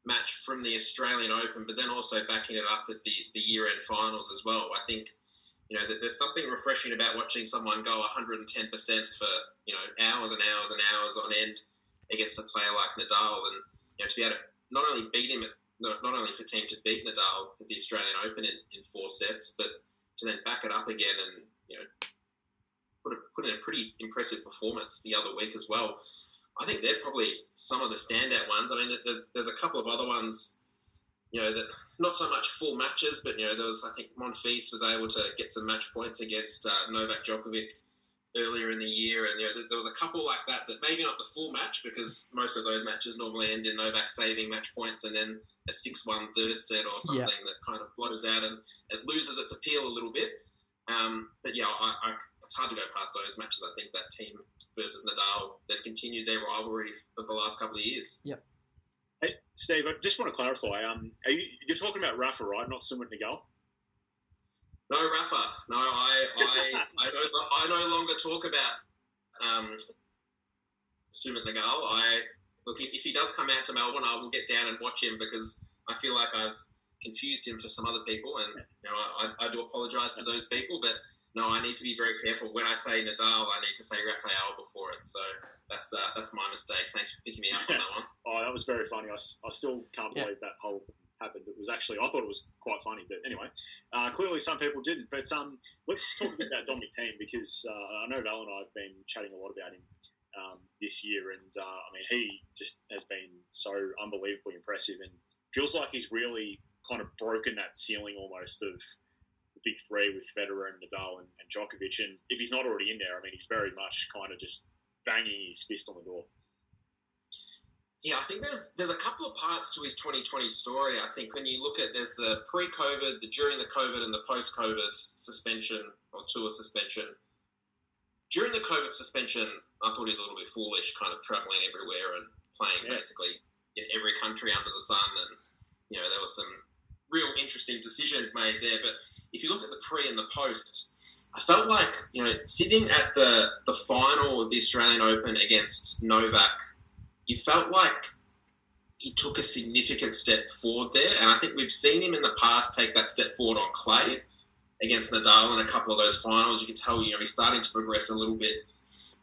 match from the Australian Open, but then also backing it up at the, the year end finals as well. I think you know, there's something refreshing about watching someone go 110% for, you know, hours and hours and hours on end against a player like Nadal. And, you know, to be able to not only beat him, not, only for Thiem to beat Nadal at the Australian Open in, in four sets, but to then back it up again and, you know, put, a, put in a pretty impressive performance the other week as well. I think they're probably some of the standout ones. I mean, there's, there's a couple of other ones you know, that not so much full matches, but you know, there was I think Monfils was able to get some match points against uh, Novak Djokovic earlier in the year, and you know, there was a couple like that that maybe not the full match because most of those matches normally end in Novak saving match points and then a six-one third set or something yeah. that kind of blows out and it loses its appeal a little bit. Um, but yeah, I, I, it's hard to go past those matches. I think that Thiem versus Nadal, they've continued their rivalry of the last couple of years. Yep. Steve, I just want to clarify. Um, are you you're talking about Rafa, right? Not Sumit Nagal. No, Rafa. No, I I, I, no, I no longer talk about um, Sumit Nagal. I look if he does come out to Melbourne, I will get down and watch him because I feel like I've confused him for some other people, and you know I, I do apologise to those people, but no, I need to be very careful. When I say Nadal, I need to say Rafael before it. So that's uh, that's my mistake. Thanks for picking me up on that one. oh, that was very funny. I, I still can't believe yeah. that whole thing happened. It was actually I thought it was quite funny, but anyway, uh, clearly some people didn't. But um, let's talk about Dominic Thiem because uh, I know Val and I have been chatting a lot about him um, this year, and uh, I mean he just has been so unbelievably impressive, and feels like he's really kind of broken that ceiling almost of the big three with Federer and Nadal and, and Djokovic. And if he's not already in there, I mean he's very much kind of just banging his fist on the door. Yeah, I think there's there's a couple of parts to his 2020 story. I think when you look at there's the pre-COVID, the during the COVID, and the post-COVID suspension or tour suspension. During the COVID suspension, I thought he was a little bit foolish, kind of traveling everywhere and playing yeah. basically in every country under the sun, and you know there were some real interesting decisions made there. But if you look at the pre and the post, I felt like you know sitting at the the final of the Australian Open against Novak, you felt like he took a significant step forward there, and I think we've seen him in the past take that step forward on clay against Nadal in a couple of those finals. You can tell you know he's starting to progress a little bit,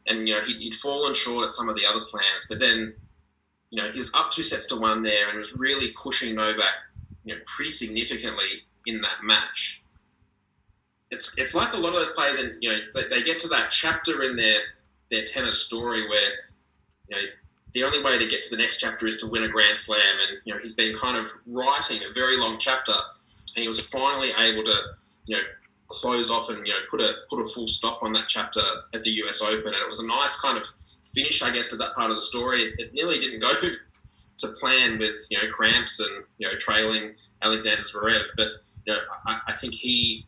and you know he, would fallen short at some of the other slams, but then you know he was up two sets to one there and was really pushing Novak you know pretty significantly in that match it's it's like a lot of those players, and you know, they, they get to that chapter in their their tennis story where you know the only way to get to the next chapter is to win a Grand Slam, and you know he's been kind of writing a very long chapter, and he was finally able to you know close off and you know put a put a full stop on that chapter at the U.S. Open, and it was a nice kind of finish, I guess, to that part of the story. It, it nearly didn't go to plan with you know cramps and you know trailing Alexander Zverev, but you know I, I think he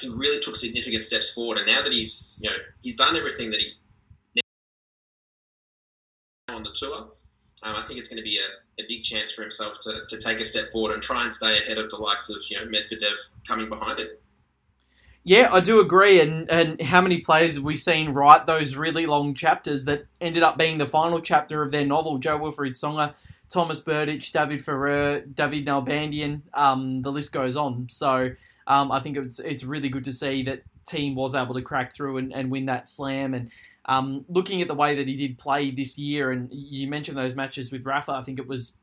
he really took significant steps forward. And now that he's you know he's done everything that he on the tour, um, I think it's going to be a, a big chance for himself to, to take a step forward and try and stay ahead of the likes of you know Medvedev coming behind him. Yeah, I do agree. And and how many players have we seen write those really long chapters that ended up being the final chapter of their novel? Jo-Wilfried Tsonga, Thomas Berdych, David Ferrer, David Nalbandian. Um, the list goes on. So um, I think it's it's really good to see that Thiem was able to crack through and, and win that slam. And um, looking at the way that he did play this year, and you mentioned those matches with Rafa, I think it was,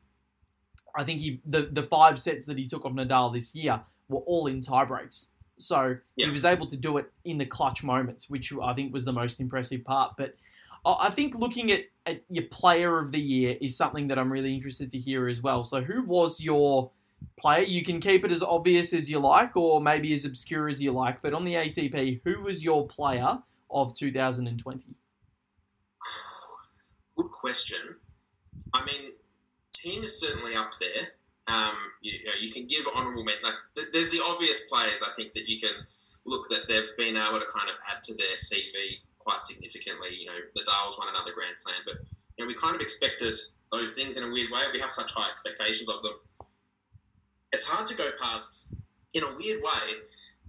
I think he the the five sets that he took off Nadal this year were all in tiebreaks. So Yeah. he was able to do it in the clutch moments, which I think was the most impressive part. But I I think looking at, at your player of the year is something that I'm really interested to hear as well. So who was your player? You can keep it as obvious as you like, or maybe as obscure as you like. But on the ATP, who was your player of 2020? Good question. I mean, Thiem is certainly up there. Um, you, you know, you can give honourable mention. Like, th- there's the obvious players I think that you can look that they've been able to kind of add to their CV quite significantly. You know, Nadal's won another Grand Slam, but you know, we kind of expected those things in a weird way. We have such high expectations of them. It's hard to go past, in a weird way,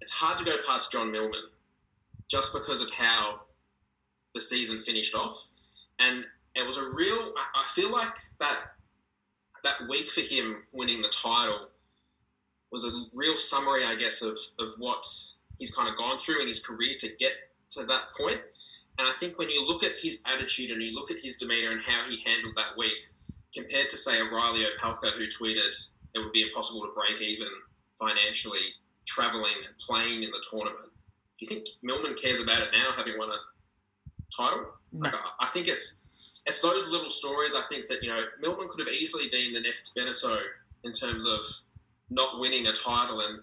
it's hard to go past John Millman just because of how the season finished off. And it was a real, I feel like that that week for him winning the title was a real summary, I guess, of, of what he's kind of gone through in his career to get to that point. And I think when you look at his attitude and you look at his demeanour and how he handled that week, compared to, say, O'Reilly Opelka, who tweeted it would be impossible to break even financially travelling and playing in the tournament, do you think Millman cares about it now, having won a title? Like, I, I think it's it's those little stories. I think that you know Millman could have easily been the next Benneteau in terms of not winning a title and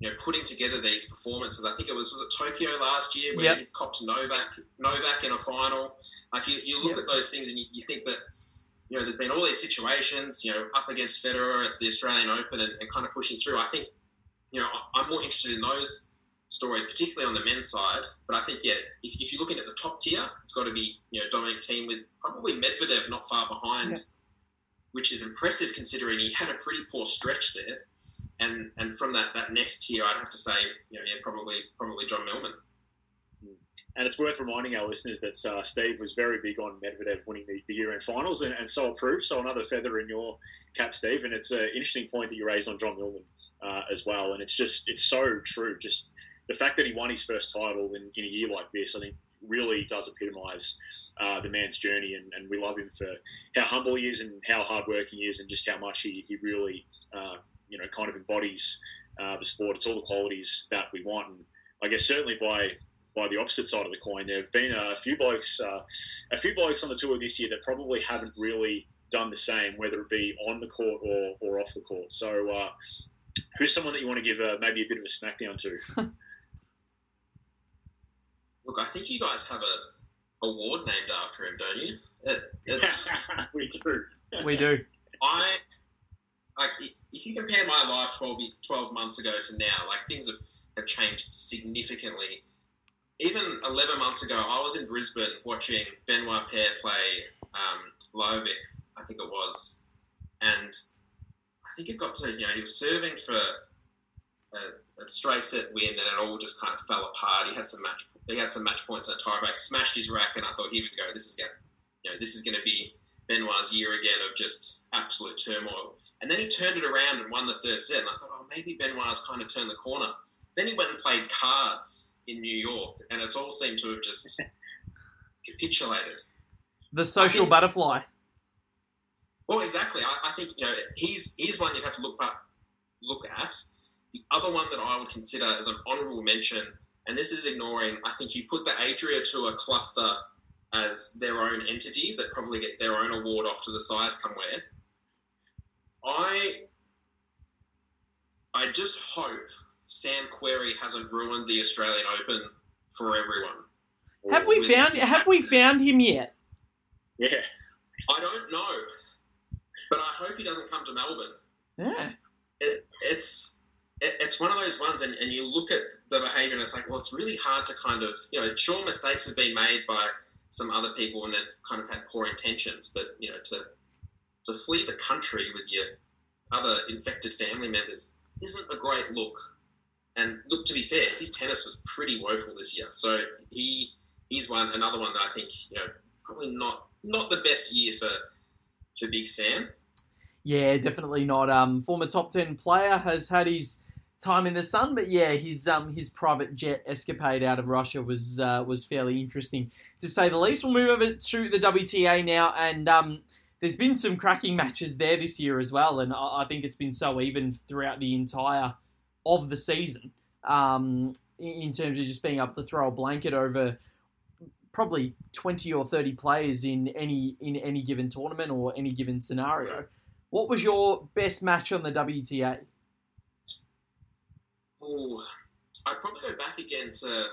you know putting together these performances. I think it was was it Tokyo last year where Yep. he copped Novak Novak in a final. Like you, you look Yep. at those things and you, you think that you know there's been all these situations you know up against Federer at the Australian Open and, and kind of pushing through. I think you know I'm more interested in those stories, particularly on the men's side. But I think, yeah, if, if you're looking at the top tier, it's got to be you know Dominic Thiem with probably Medvedev not far behind, Yeah. which is impressive considering he had a pretty poor stretch there. And and from that that next tier, I'd have to say, you know, yeah, probably probably John Millman. And it's worth reminding our listeners that uh, Steve was very big on Medvedev winning the, the year end finals, and, and so approved. So another feather in your cap, Steve. And it's an interesting point that you raised on John Millman uh, as well. And it's just it's so true. Just the fact that he won his first title in, in a year like this, I think, really does epitomise uh, the man's journey. And, and we love him for how humble he is and how hardworking he is, and just how much he, he really uh, you know kind of embodies uh, the sport. It's all the qualities that we want. And I guess certainly by by the opposite side of the coin, there have been a few blokes, uh, a few blokes on the tour this year that probably haven't really done the same, whether it be on the court or, or off the court. So, uh, who's someone that you want to give uh, maybe a bit of a smackdown to? Look, I think you guys have a award named after him, don't you? It, it's we do. We do. I like if you compare my life 12, 12 months ago to now, like things have, have changed significantly. Even 11 months ago, I was in Brisbane watching Benoit Paire play um, Lovic, I think it was, and I think it got to you know he was serving for a, a straight set win, and it all just kind of fell apart. He had some match he had some match points at tiebreak, smashed his rack, and I thought here we go, this is going you know this is going to be Benoit's year again of just absolute turmoil. And then he turned it around and won the third set. And I thought, oh, maybe Benoit's kind of turned the corner. Then he went and played cards in New York, and it's all seemed to have just capitulated. The social think- butterfly. Well, exactly. I, I think you know he's he's one you'd have to look back, look at. The other one that I would consider as an honourable mention, and this is ignoring. I think you put the Adria Tour cluster as their own entity that probably get their own award off to the side somewhere. I I just hope Sam Querrey hasn't ruined the Australian Open for everyone. Have we found? Have we found him yet? Yeah. I don't know, but I hope he doesn't come to Melbourne. Yeah. it, it's it, it's one of those ones, and, and you look at the behaviour, and it's like, well, it's really hard to kind of, you know, sure, mistakes have been made by some other people, and they've kind of had poor intentions, but you know, to to flee the country with your other infected family members isn't a great look. And look, to be fair, his tennis was pretty woeful this year. So he he's one another one that I think you know probably not not the best year for for Big Sam. Yeah, definitely not. Um, former top ten player has had his time in the sun, but yeah, his um his private jet escapade out of Russia was uh, was fairly interesting to say the least. We'll move over to the WTA now, and um, there's been some cracking matches there this year as well, and I, I think it's been so even throughout the entire of the season. Um, in terms of just being able to throw a blanket over probably 20 or 30 players in any in any given tournament or any given scenario. What was your best match on the WTA? Oh, I'd probably go back again to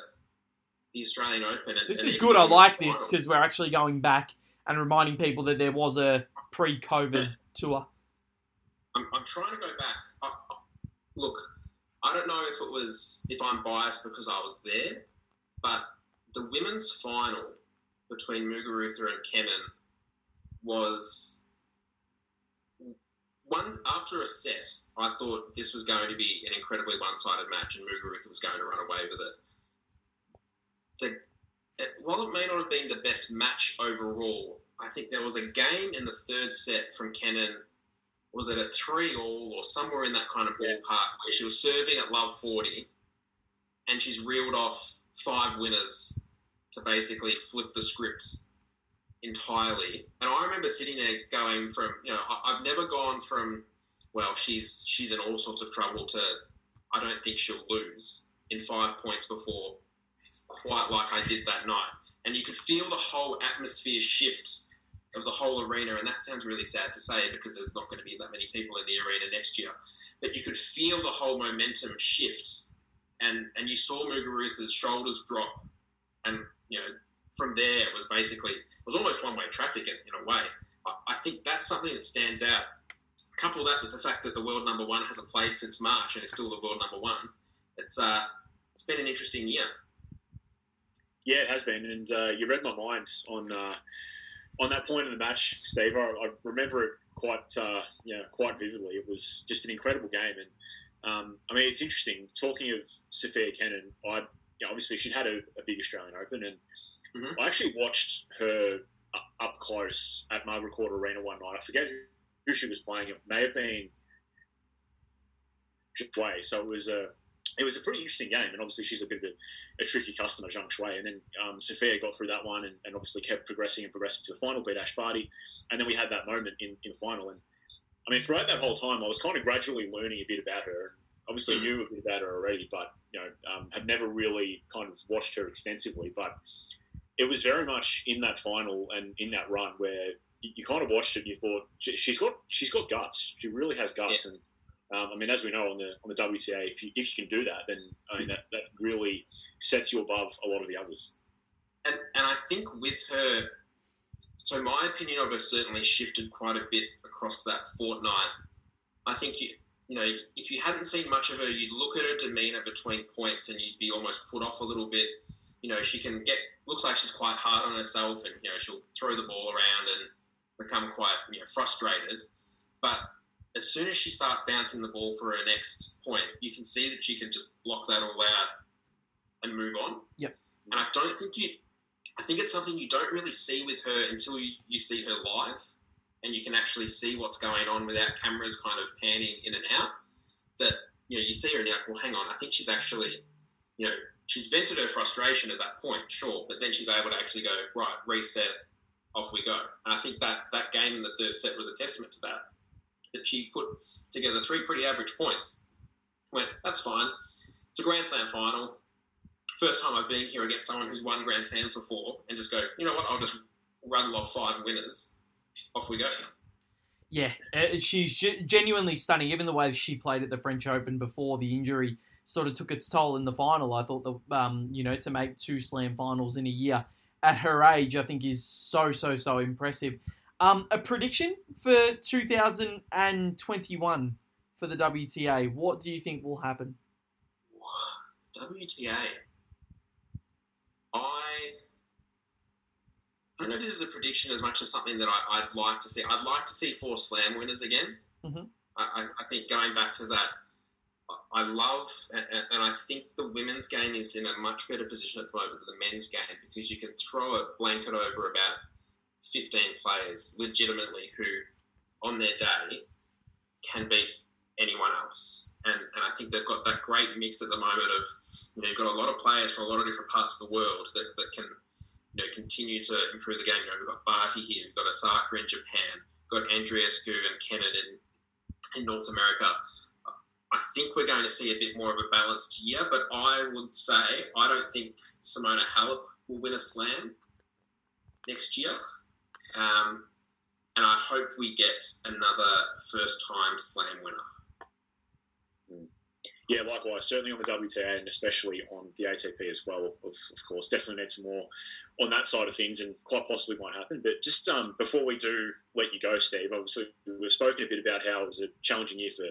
the Australian Open. And, This and is good. I like final. this because we're actually going back and reminding people that there was a pre-COVID tour. I'm, I'm trying to go back. I, I, look, I don't know if it was if I'm biased because I was there, but the women's final between Muguruza and Kenin was one after a set. I thought this was going to be an incredibly one-sided match, and Muguruza was going to run away with it. The it, while it may not have been the best match overall, I think there was a game in the third set from Kenin was it at three all or somewhere in that kind of ballpark where she was serving at love 40 and she's reeled off five winners to basically flip the script entirely. And I remember sitting there going from, you know, I've never gone from, well, she's she's in all sorts of trouble to I don't think she'll lose in five points before quite like I did that night. And you could feel the whole atmosphere shift of the whole arena, and that sounds really sad to say because there's not going to be that many people in the arena next year. But you could feel the whole momentum shift, and and you saw Muguruza's shoulders drop, and you know from there it was basically it was almost one way traffic in, in a way. I, I think that's something that stands out. Couple that with the fact that the world number one hasn't played since March and is still the world number one. It's uh it's been an interesting year. Yeah, it has been, and uh, you read my mind on uh, on that point in the match, Steve. I, I remember it quite, uh, know, quite vividly. It was just an incredible game, and um, I mean, it's interesting. Talking of Sofia Kenin, I you know, obviously she'd had a, a big Australian Open, and Mhm. I actually watched her up, close at Margaret Court Arena one night. I forget who, she was playing. It may have been Zhang Shuai. So it was a it was a pretty interesting game, and obviously she's a bit of a, a tricky customer, Zhang Shuai. And then um, Sofia got through that one, and, and obviously kept progressing and progressing to the final, beat Ash Barty, and then we had that moment in, in the final. And I mean, throughout that whole time, I was kind of gradually learning a bit about her. Obviously, knew a bit about her already, but you know, um, had never really kind of watched her extensively. But it was very much in that final and in that run where you, you kind of watched it and you thought "She- she's got she's got guts. She really has guts. And um, I mean, as we know on the on the WTA, if you if you can do that, then I mean that, that really sets you above a lot of the others. and and I think with her, so my opinion of her certainly shifted quite a bit across that fortnight. I think you you know if you hadn't seen much of her, you'd look at her demeanor between points and you'd be almost put off a little bit. You know, she can get looks like she's quite hard on herself, and you know she'll throw the ball around and become quite you know frustrated. But as soon as she starts bouncing the ball for her next point, you can see that she can just block that all out and move on. Yep. And I don't think you I think it's something you don't really see with her until you, you see her live and you can actually see what's going on without cameras kind of panning in and out. That, you know, you see her and you're like, well, hang on, I think she's actually, you know, she's vented her frustration at that point, sure, but then she's able to actually go, right, reset, off we go. And I think that that game in the third set was a testament to that. That she put together three pretty average points. Went, that's fine. It's a Grand Slam final first time I've been here against someone who's won Grand Slams before and just go, you know what, I'll just rattle off five winners. Off we go. Yeah, uh, she's genuinely stunning. Even the way she played at the French Open before the injury sort of took its toll in the final. I thought that um, you know to make two Slam finals in a year at her age, I think is so so so impressive. Um, a prediction for 2021 for the WTA? What do you think will happen? WTA. I I don't know if this is a prediction as much as something that I, would like to see. I'd like to see four slam winners again. Mhm. I, I think going back to that, I love, and, I think the women's game is in a much better position at the moment than the men's game because you can throw a blanket over about 15 players legitimately who, on their day, can beat anyone else. And, and I think they've got that great mix at the moment of, you know, you've got a lot of players from a lot of different parts of the world that, that can, you know, continue to improve the game. You know, we've got Barty here, we've got Osaka in Japan, we've got Andreescu and Kenin in, in North America. I think we're going to see a bit more of a balanced year, but I would say I don't think Simona Halep will win a slam next year. Um, and I hope we get another first time slam winner. Yeah, likewise. Certainly on the WTA and especially on the ATP as well. Of, of course, definitely need some more on that side of things, and quite possibly won't happen. But just um, before we do let you go, Steve, obviously we've spoken a bit about how it was a challenging year for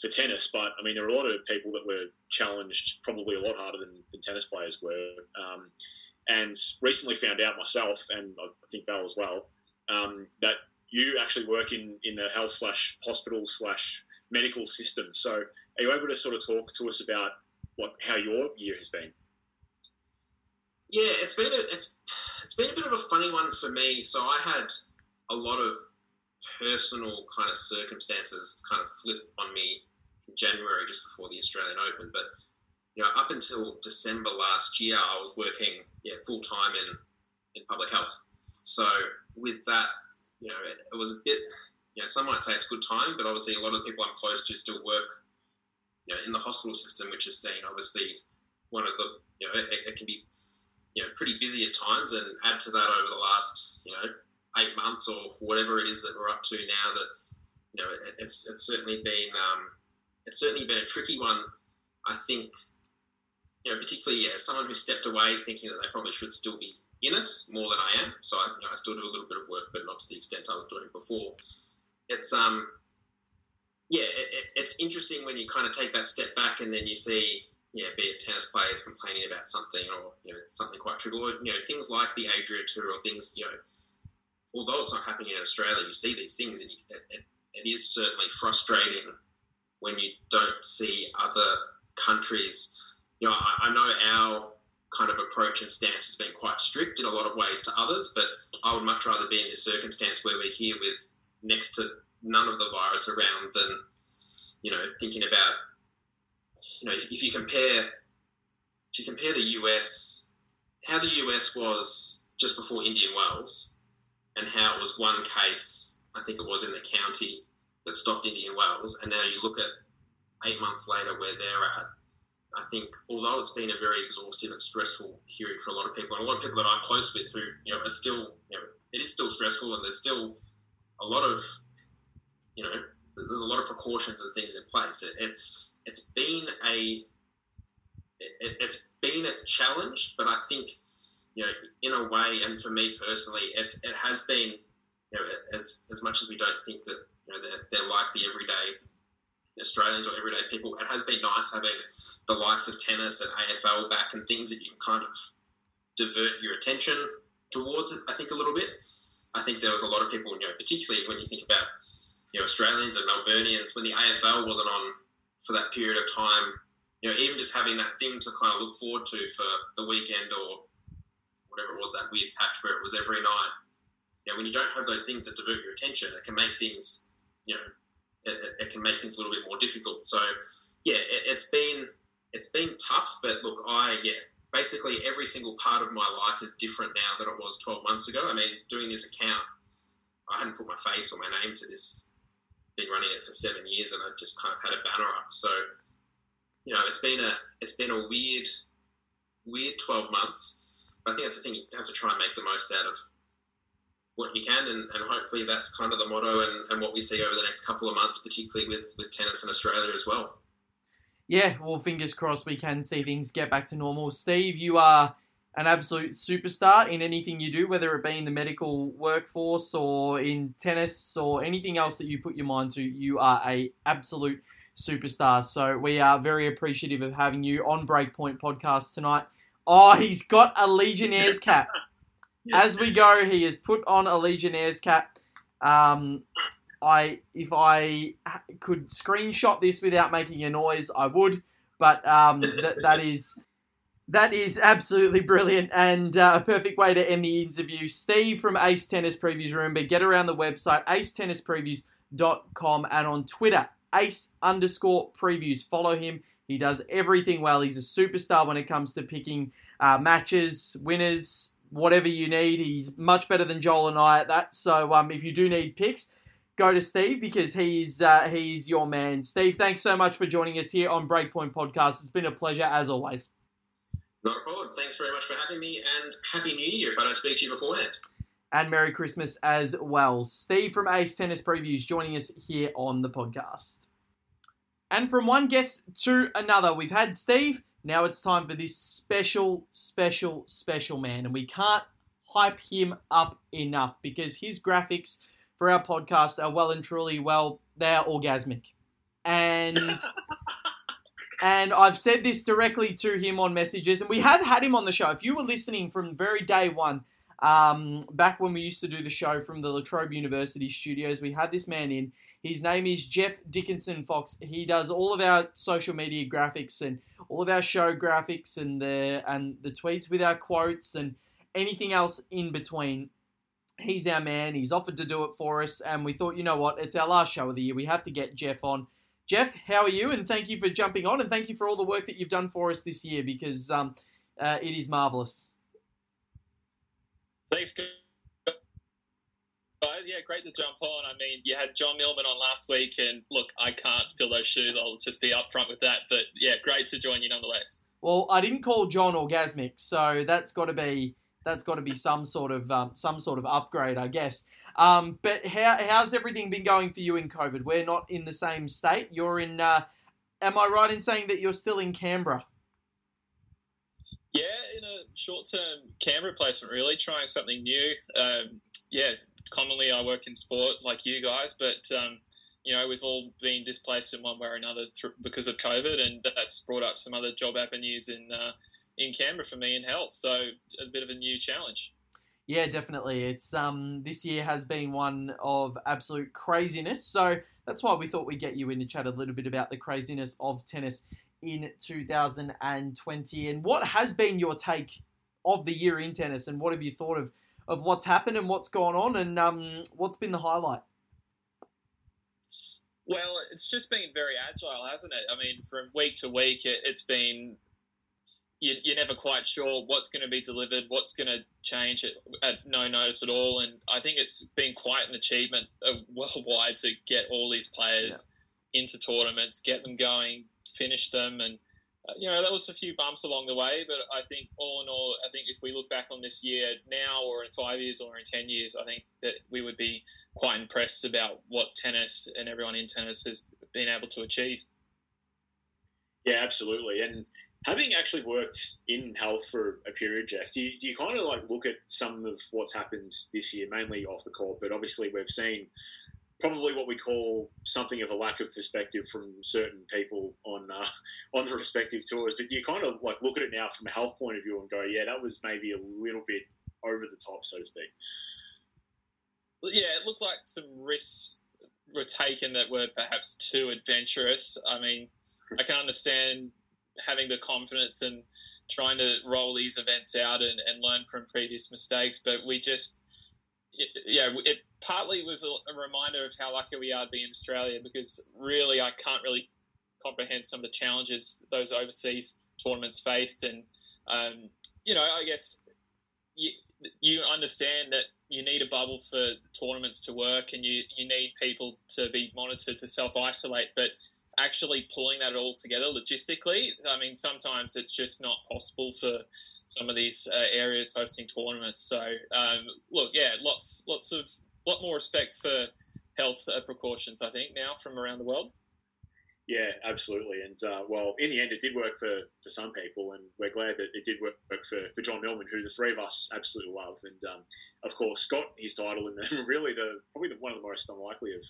for tennis, but I mean there are a lot of people that were challenged, probably a lot harder than, than tennis players were. Um, and recently found out myself, and I think Val as well, um, that you actually work in in the health slash hospital slash medical system. So are you able to sort of talk to us about what how your year has been? Yeah, it's been a it's it's been a bit of a funny one for me. So I had a lot of personal kind of circumstances kind of flip on me January just before the Australian Open. But you know, up until December last year, I was working yeah full time in in public health. So with that, you know, it, it was a bit. You know, some might say it's good time, but obviously a lot of people I'm close to still work you know, in the hospital system, which is seen obviously one of the, you know, it, it, can be, you know, pretty busy at times. And add to that over the last, you know, eight months or whatever it is that we're up to now, that you know, it, it's it's certainly been um, it's certainly been a tricky one. I think, you know, particularly yeah, someone who stepped away thinking that they probably should still be in it more than I am. So I, you know, I still do a little bit of work, but not to the extent I was doing before. It's um, yeah, it, it's interesting when you kind of take that step back and then you see, yeah, be it tennis players complaining about something or you know something quite trivial, you know things like the Adria Tour or things, you know, although it's not happening in Australia, you see these things and you, it, it is certainly frustrating when you don't see other countries. You know, I, I know our kind of approach and stance has been quite strict in a lot of ways to others, but I would much rather be in this circumstance where we're here with next to none of the virus around than you know thinking about you know if, if you compare if you compare the US how the US was just before Indian Wells and how it was one case I think it was in the county that stopped Indian Wells and now you look at eight months later where they're at I think although it's been a very exhaustive and stressful period for a lot of people and a lot of people that I'm close with who you know are still you know it is still stressful and there's still a lot of you know, there's a lot of precautions and things in place. It, it's it's been a it, has been a challenge, but I think you know, in a way, and for me personally, it it has been you know, as as much as we don't think that you know they're, they're like the everyday Australians or everyday people, it has been nice having the likes of tennis and AFL back and things that you can kind of divert your attention towards. I think a little bit. I think there was a lot of people, you know, particularly when you think about you know Australians and Melburnians when the AFL wasn't on for that period of time. You know, even just having that thing to kind of look forward to for the weekend or whatever it was, that weird patch where it was every night. You know, when you don't have those things that divert your attention, it can make things, you know, it, it can make things a little bit more difficult. So, yeah, it, it's been it's been tough, but look, I yeah, basically every single part of my life is different now than it was 12 months ago. I mean, doing this account, I hadn't put my face or my name to this been running it for seven years, and I just kind of had a banner up. So, you know, it's been a it's been a weird, weird twelve months. But I think that's the thing you have to try and make the most out of what you can, and, and hopefully that's kind of the motto and, and what we see over the next couple of months, particularly with with tennis in Australia as well. Yeah, well, fingers crossed we can see things get back to normal. Steve, you are an absolute superstar in anything you do, whether it be in the medical workforce or in tennis or anything else that you put your mind to. You are a absolute superstar. So we are very appreciative of having you on Breakpoint Podcast tonight. Oh, he's got a Legionnaires cap. As we go, he has put on a Legionnaires cap. Um, I if I could screenshot this without making a noise, I would. But um, th- that is that is absolutely brilliant and uh, a perfect way to end the interview. Steve from Ace Tennis Previews. Remember, get around the website acetennispreviews.com and on Twitter ace underscore previews. Follow him. He does everything well. He's a superstar when it comes to picking uh, matches, winners, whatever you need. He's much better than Joel and I at that. So um, if you do need picks, go to Steve because he's uh, he's your man. Steve, thanks so much for joining us here on Breakpoint Podcast. It's been a pleasure as always. Not a problem. Thanks very much for having me, and Happy New Year if I don't speak to you beforehand. And Merry Christmas as well. Steve from Ace Tennis Previews joining us here on the podcast. And from one guest to another, we've had Steve. Now it's time for this special, special, special man. And we can't hype him up enough because his graphics for our podcast are well and truly, well, they're orgasmic. And. and I've said this directly to him on messages, and we have had him on the show. If you were listening from very day one, um, back when we used to do the show from the La Trobe University studios, we had this man in. His name is Jeff Dickinson Fox. He does all of our social media graphics and all of our show graphics and the and the tweets with our quotes and anything else in between. He's our man. He's offered to do it for us, and we thought, you know what? It's our last show of the year. We have to get Jeff on. Jeff, how are you? And thank you for jumping on, and thank you for all the work that you've done for us this year because um, uh, it is marvelous. Thanks, guys. Yeah, great to jump on. I mean, you had John Millman on last week, and look, I can't fill those shoes. I'll just be upfront with that. But yeah, great to join you nonetheless. Well, I didn't call John orgasmic, so that's got to be that's got to be some sort of um, some sort of upgrade, I guess. Um, but how, how's everything been going for you in COVID? We're not in the same state. You're in. Uh, am I right in saying that you're still in Canberra? Yeah, in a short-term Canberra placement, really trying something new. Um, yeah, commonly I work in sport like you guys, but um, you know we've all been displaced in one way or another th- because of COVID, and that's brought up some other job avenues in uh, in Canberra for me in health. So a bit of a new challenge. Yeah, definitely. It's um this year has been one of absolute craziness. So that's why we thought we'd get you in to chat a little bit about the craziness of tennis in 2020. And what has been your take of the year in tennis, and what have you thought of of what's happened and what's gone on, and um, what's been the highlight? Well, it's just been very agile, hasn't it? I mean, from week to week, it, has been you, are never quite sure what's going to be delivered, what's going to change at, at, no notice at all. And I think it's been quite an achievement worldwide to get all these players yeah. into tournaments, get them going, finish them, and uh, you know, that was a few bumps along the way, but I think all in all, I think if we look back on this year now or in five years or in 10 years, I think that we would be quite impressed about what tennis and everyone in tennis has been able to achieve. Yeah, absolutely. And having actually worked in health for a period, Jeff, do you, do you kind of like look at some of what's happened this year, mainly off the court, but obviously we've seen probably what we call something of a lack of perspective from certain people on uh, on the respective tours. But you kind of like look at it now from a health point of view and go, yeah, that was maybe a little bit over the top, so to speak. Yeah, it looked like some risks were taken that were perhaps too adventurous. I mean, I can understand having the confidence and trying to roll these events out and, and learn from previous mistakes, but we just yeah, it partly was a, a, reminder of how lucky we are to be in Australia because really I can't really comprehend some of the challenges those overseas tournaments faced, and um, you know I guess you you understand that you need a bubble for tournaments to work, and you you need people to be monitored to self isolate, but actually pulling that all together logistically, I mean, sometimes it's just not possible for some of these uh, areas hosting tournaments. So, um, look, yeah, lots, lots of, lot more respect for health uh, precautions, I think, now from around the world. Yeah, absolutely. And uh, well, in the end, it did work for, for some people, and we're glad that it did work for, for John Millman, who the three of us absolutely love. And um, of course, Scott his title and really the probably the, one of the most unlikely of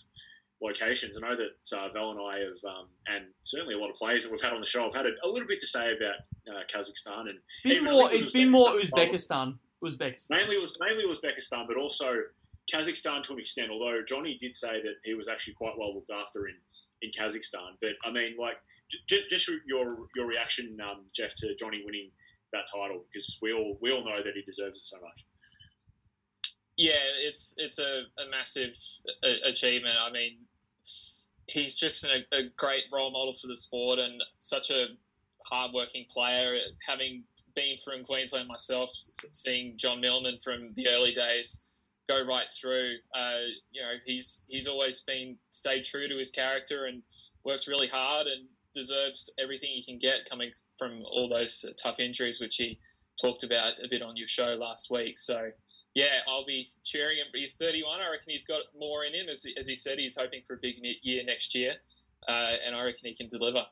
locations. I know that uh, Val and I have, um, and certainly a lot of players that we've had on the show, have had a, a little bit to say about uh, Kazakhstan. And it's been more, it it's been more Uzbekistan. Uzbekistan. Mainly, mainly Uzbekistan, but also Kazakhstan to an extent. Although Johnny did say that he was actually quite well looked after in in Kazakhstan. But I mean, like, j- just your your reaction, um, Jeff, to Johnny winning that title because we all we all know that he deserves it so much. Yeah, it's it's a, a massive a- achievement. I mean, he's just a, a great role model for the sport and such a hardworking player. Having been from Queensland myself, seeing John Millman from the early days go right through. Uh, you know, he's he's always been stayed true to his character and worked really hard and deserves everything he can get coming from all those tough injuries, which he talked about a bit on your show last week. So, yeah, I'll be cheering him. But he's 31. I reckon he's got more in him. As, as he said, he's hoping for a big year next year, uh, and I reckon he can deliver.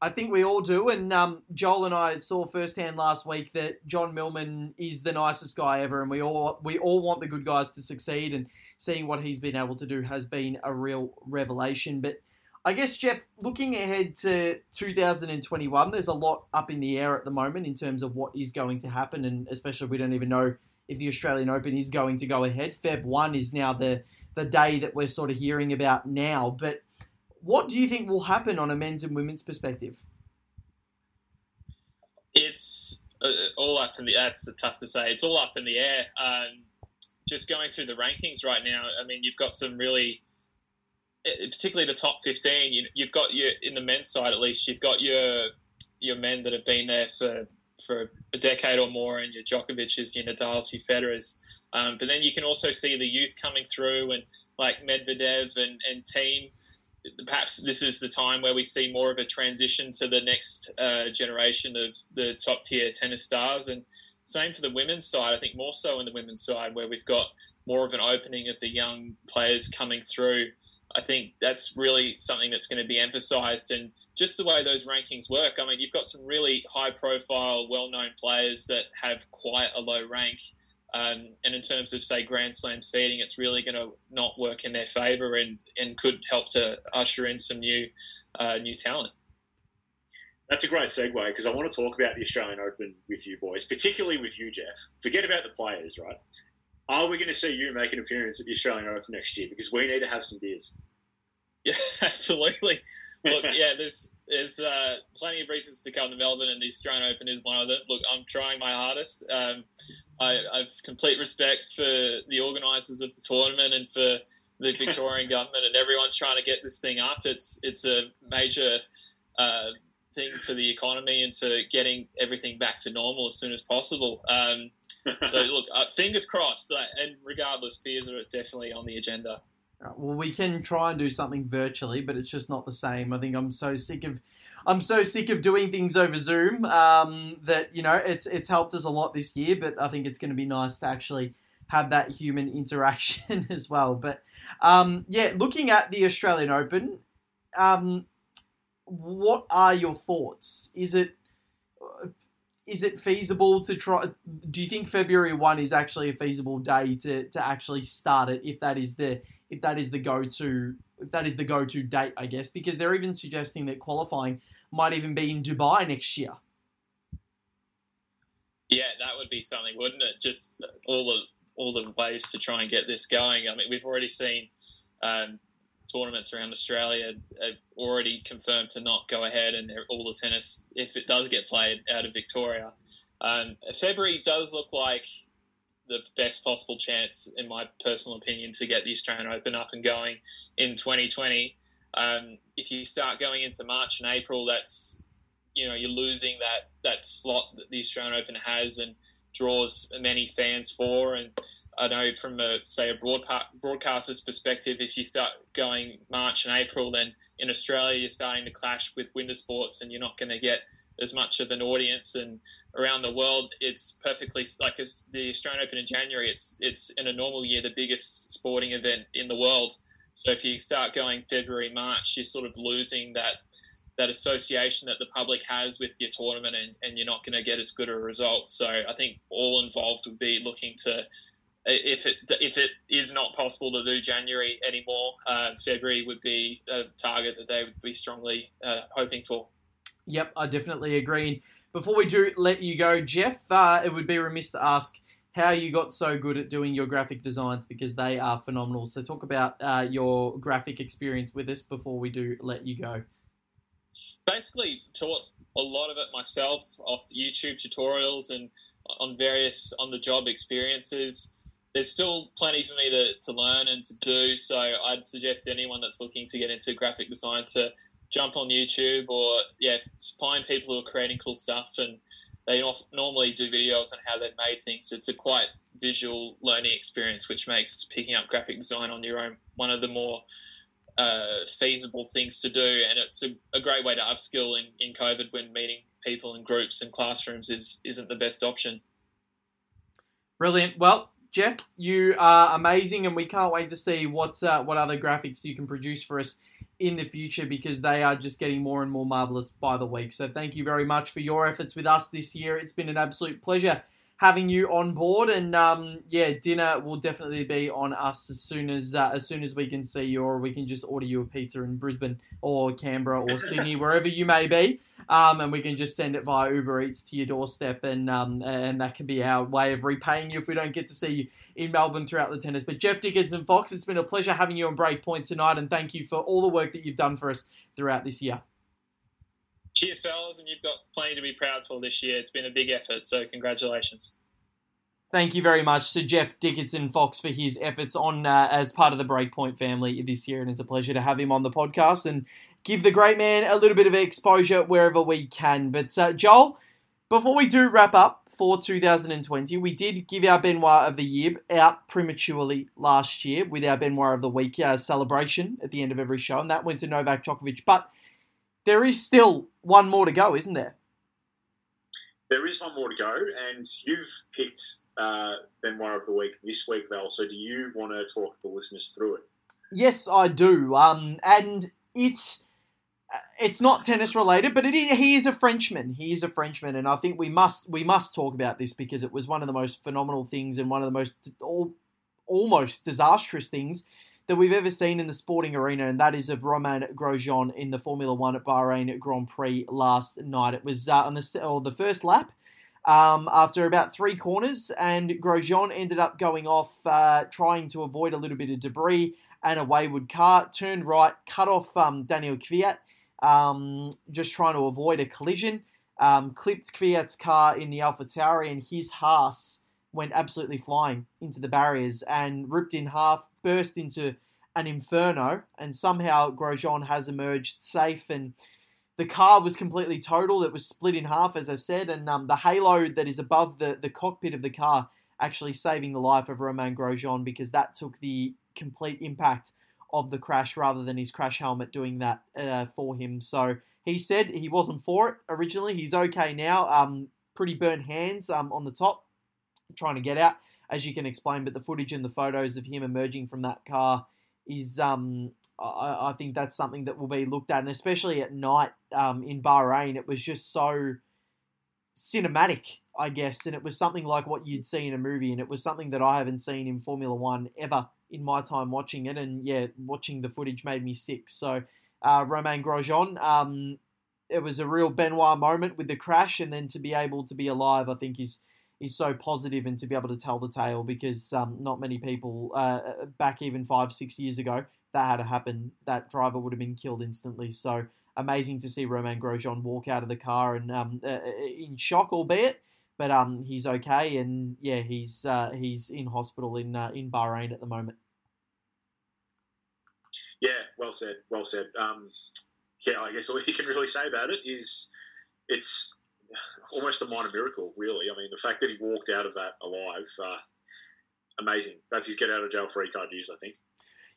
I think we all do. And um, Joel and I saw firsthand last week that John Millman is the nicest guy ever, and we all we all want the good guys to succeed. And seeing what he's been able to do has been a real revelation. But I guess Jeff, looking ahead to 2021, there's a lot up in the air at the moment in terms of what is going to happen, and especially we don't even know if the Australian Open is going to go ahead. Feb one is now the the day that we're sort of hearing about now, but what do you think will happen on a men's and women's perspective? It's uh, all up in the. That's tough to say. It's all up in the air. Um, just going through the rankings right now. I mean, you've got some really, eh, particularly the top fifteen. You, you've got your in the men's side at least. You've got your your men that have been there for for a decade or more, and your Djokovic's, your Nadal's, your Federer's. Um, but then you can also see the youth coming through, and like Medvedev and and Thiem perhaps this is the time where we see more of a transition to the next uh, generation of the top tier tennis stars. And same for the women's side. I think more so in the women's side, where we've got more of an opening of the young players coming through. I think that's really something that's going to be emphasised, and just the way those rankings work. I mean, you've got some really high-profile, well-known players that have quite a low rank, um, and in terms of say Grand Slam seeding, it's really going to not work in their favour and, and could help to usher in some new uh, new talent. That's a great segue because I want to talk about the Australian Open with you boys, particularly with you, Jeff. Forget about the players, right? Are we going to see you make an appearance at the Australian Open next year? Because we need to have some beers. Yeah, absolutely. Look, yeah, there's there's uh, plenty of reasons to come to Melbourne, and the Australian Open is one of them. Look, I'm trying my hardest. Um, I, have complete respect for the organisers of the tournament and for the Victorian government and everyone trying to get this thing up. It's it's a major uh, thing for the economy and for getting everything back to normal as soon as possible. Um, so look, uh, fingers crossed. and regardless, beers are definitely on the agenda. Well, we can try and do something virtually, but it's just not the same. I think I'm so sick of I'm so sick of doing things over Zoom um, that you know it's it's helped us a lot this year. But I think it's going to be nice to actually have that human interaction as well. But um, yeah, looking at the Australian Open, um, what are your thoughts? Is it is it feasible to try? Do you think February one is actually a feasible day to, to actually start it? If that is the if that is the go to if that is the go to date, I guess, because they're even suggesting that qualifying might even be in Dubai next year. Yeah, that would be something, wouldn't it? Just all the all the ways to try and get this going. I mean, we've already seen um, tournaments around Australia have already confirmed to not go ahead, and all the tennis, if it does get played out of Victoria, um, February does look like the best possible chance, in my personal opinion, to get the Australian Open up and going in 2020. Um, if you start going into March and April, that's you know you're losing that that slot that the Australian Open has and draws many fans for. And I know from a say a broadcaster's perspective, if you start going March and April, then in Australia you're starting to clash with winter sports, and you're not going to get as much of an audience and around the world it's perfectly like the Australian Open in January it's it's in a normal year the biggest sporting event in the world So if you start going February, March, you're sort of losing that that association that the public has with your tournament, and, and you're not going to get as good a result. So I think all involved would be looking to if it if it is not possible to do January anymore, uh, February would be a target that they would be strongly uh, hoping for. Yep, I definitely agree. Before we do let you go, Jeff, uh, it would be remiss to ask how you got so good at doing your graphic designs because they are phenomenal. So talk about uh, your graphic experience with us before we do let you go. Basically, taught a lot of it myself off YouTube tutorials and on various on the job experiences there's still plenty for me to, to learn and to do. So I'd suggest anyone that's looking to get into graphic design to jump on YouTube or yeah, find people who are creating cool stuff and they normally do videos on how they've made things. It's a quite visual learning experience, which makes picking up graphic design on your own one of the more uh, feasible things to do. And it's a, a great way to upskill in, in COVID when meeting people in groups and classrooms is isn't the best option. Brilliant. Well, Jeff, you are amazing, and we can't wait to see what uh, what other graphics you can produce for us in the future because they are just getting more and more marvelous by the week. So thank you very much for your efforts with us this year. It's been an absolute pleasure having you on board, and um, yeah, dinner will definitely be on us as soon as uh, as soon as we can see you, or we can just order you a pizza in Brisbane or Canberra or Sydney, wherever you may be um, and we can just send it via Uber Eats to your doorstep, and um, and that can be our way of repaying you if we don't get to see you in Melbourne throughout the tennis. But Jeff Dickinson Fox, it's been a pleasure having you on Breakpoint tonight, and thank you for all the work that you've done for us throughout this year. Cheers, fellas, and you've got plenty to be proud for this year. It's been a big effort, so congratulations. Thank you very much to Jeff Dickinson Fox for his efforts on uh, as part of the Breakpoint family this year, and it's a pleasure to have him on the podcast. And give the great man a little bit of exposure wherever we can. But uh, Joel, before we do wrap up for 2020, we did give our Benoit of the Year out prematurely last year with our Benoit of the Week uh, celebration at the end of every show, and that went to Novak Djokovic. But there is still one more to go, isn't there? There is one more to go, and you've picked uh, Benoit of the Week this week, Val. So do you want to talk the listeners through it? Yes, I do. Um, and it's it's not tennis related, but it is, he is a Frenchman. He is a Frenchman, and I think we must we must talk about this because it was one of the most phenomenal things and one of the most all, almost disastrous things that we've ever seen in the sporting arena, and that is of Romain Grosjean in the Formula One at Bahrain Grand Prix last night. It was uh, on the or the first lap. Um, after about three corners, and Grosjean ended up going off, uh, trying to avoid a little bit of debris and a wayward car. Turned right, cut off um, Daniil Kvyat, um, just trying to avoid a collision. Um, clipped Kvyat's car in the AlphaTauri, and his Haas went absolutely flying into the barriers and ripped in half, burst into an inferno, and somehow Grosjean has emerged safe. And the car was completely totaled. It was split in half, as I said, and um, the halo that is above the, the cockpit of the car actually saving the life of Romain Grosjean because that took the complete impact of the crash rather than his crash helmet doing that uh, for him. So he said he wasn't for it originally. He's okay now. Um, pretty burnt hands um, on the top, trying to get out, as you can explain. But the footage and the photos of him emerging from that car is, um, I, I, think that's something that will be looked at, and especially at night um, in Bahrain, it was just so cinematic, I guess, and it was something like what you'd see in a movie, and it was something that I haven't seen in Formula One ever in my time watching it, and yeah, watching the footage made me sick. So, uh, Romain Grosjean, um, it was a real Benoit moment with the crash, and then to be able to be alive, I think is is so positive, and to be able to tell the tale because um, not many people uh, back even five six years ago that had to happen, that driver would have been killed instantly. So amazing to see Romain Grosjean walk out of the car and um, uh, in shock, albeit but um, he's okay, and yeah, he's uh, he's in hospital in uh, in Bahrain at the moment. Yeah, well said, well said. Um, yeah, I guess all you can really say about it is it's almost a minor miracle, really. I mean, the fact that he walked out of that alive, uh, amazing. That's his get out of jail free card news, I think.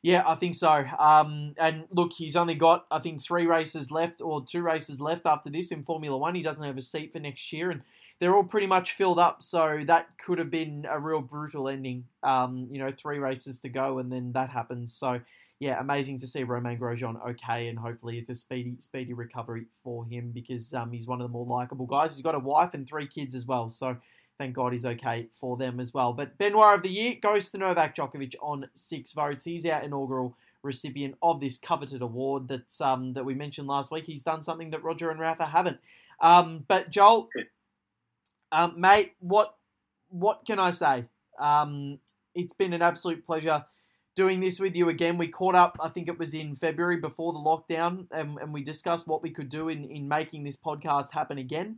Yeah, I think so. Um, and look, he's only got, I think, three races left or two races left after this in Formula One. He doesn't have a seat for next year, and they're all pretty much filled up. So that could have been a real brutal ending. Um, you know, three races to go, and then that happens. So yeah, amazing to see Romain Grosjean okay, and hopefully it's a speedy, speedy recovery for him because um, he's one of the more likable guys. He's got a wife and three kids as well, so thank God he's okay for them as well. But Benoit of the Year goes to Novak Djokovic on six votes. He's our inaugural recipient of this coveted award that um, that we mentioned last week. He's done something that Roger and Rafa haven't. Um, but Joel, um, mate, what what can I say? Um, it's been an absolute pleasure doing this with you again. We caught up, I think it was in February before the lockdown, and, and we discussed what we could do in, in making this podcast happen again.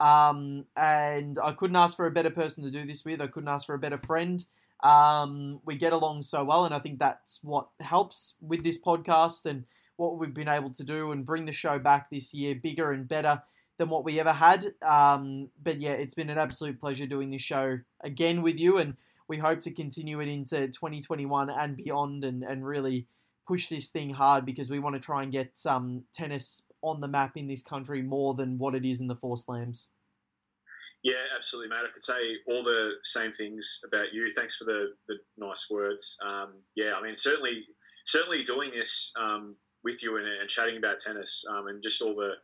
Um, and I couldn't ask for a better person to do this with. I couldn't ask for a better friend. Um, we get along so well, and I think that's what helps with this podcast and what we've been able to do and bring the show back this year bigger and better than what we ever had. Um, but yeah, it's been an absolute pleasure doing this show again with you, and we hope to continue it into 2021 and beyond, and, and really push this thing hard because we want to try and get um, tennis on the map in this country more than what it is in the four slams. Yeah, absolutely, mate. I could say all the same things about you. Thanks for the, the nice words. Um, yeah, I mean, certainly, certainly doing this um, with you and, and, chatting about tennis um, and just all the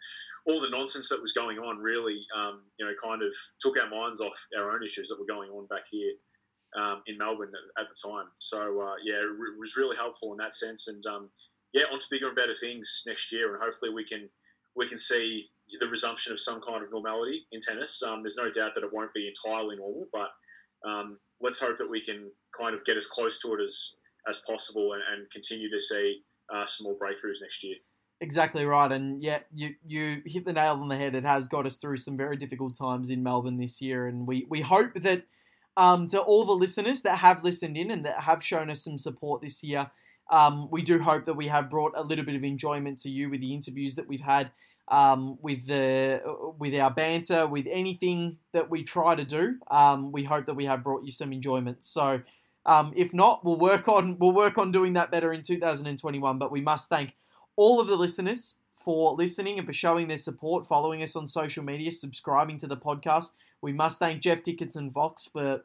all the nonsense that was going on really, um, you know, kind of took our minds off our own issues that were going on back here um, in Melbourne at, the time. So uh, yeah, it was really helpful in that sense. And um, yeah, on to bigger and better things next year, and hopefully we can we can see the resumption of some kind of normality in tennis. Um, there's no doubt that it won't be entirely normal, but um, let's hope that we can kind of get as close to it as as possible and, and continue to see uh, some more breakthroughs next year. Exactly right, and yeah, you you hit the nail on the head. It has got us through some very difficult times in Melbourne this year, and we we hope that um, to all the listeners that have listened in and that have shown us some support this year. Um, we do hope that we have brought a little bit of enjoyment to you with the interviews that we've had um, with the with our banter, with anything that we try to do. Um, we hope that we have brought you some enjoyment. So, um, if not, we'll work on we'll work on doing that better in 2021. But we must thank all of the listeners for listening and for showing their support, following us on social media, subscribing to the podcast. We must thank Jeff Dickinson Fox for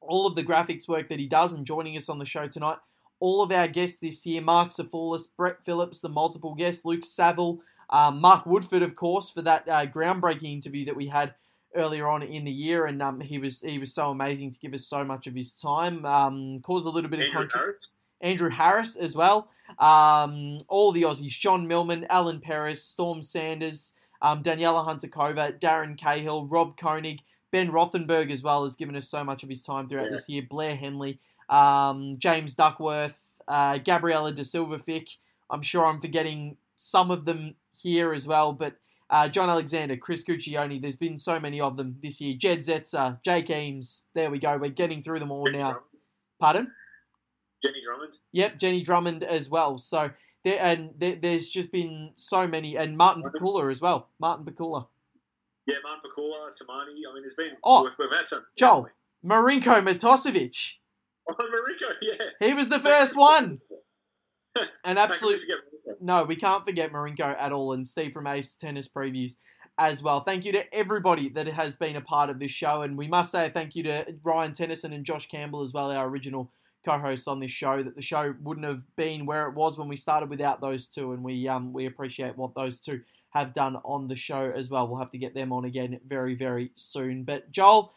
all of the graphics work that he does and joining us on the show tonight. All of our guests this year Mark Safoulis, Brett Phillips, the multiple guests, Luke Saville, um, Mark Woodford, of course, for that uh, groundbreaking interview that we had earlier on in the year, and um, he was he was so amazing to give us so much of his time. Um, caused a little bit Andrew of Harris. Andrew Harris as well. Um, all the Aussies: John Millman, Ellen Perez, Storm Sanders, um, Daniela Hunter-Kohver, Darren Cahill, Rob Koenig, Ben Rothenberg as well has given us so much of his time throughout yeah. this year. Blair Henley, um, James Duckworth, uh, Gabriella Da Silva Fick. I'm sure I'm forgetting some of them here as well. But uh, John Alexander, Chris Guccione, there's been so many of them this year. Jed Zetzer, Jake Eames. There we go. We're getting through them all Jenny now. Drummond. Pardon? Jenny Drummond. Yep, Jenny Drummond as well. So there and there, there's just been so many, and Martin Pakula as well. Martin Pakula. Yeah, Martin Pakula, Tamani. I mean, there's been. Oh, we've, we've had some. Joel Marinko Matosevic. Oh, Marinko, yeah. He was the first one. An absolute no, we can't forget Marinko at all, and Steve from Ace Tennis Previews as well. Thank you to everybody that has been a part of this show, and we must say thank you to Ryan Tennyson and Josh Campbell as well, our original co-hosts on this show. That the show wouldn't have been where it was when we started without those two, and we um we appreciate what those two have done on the show as well. We'll have to get them on again very very soon. But Joel.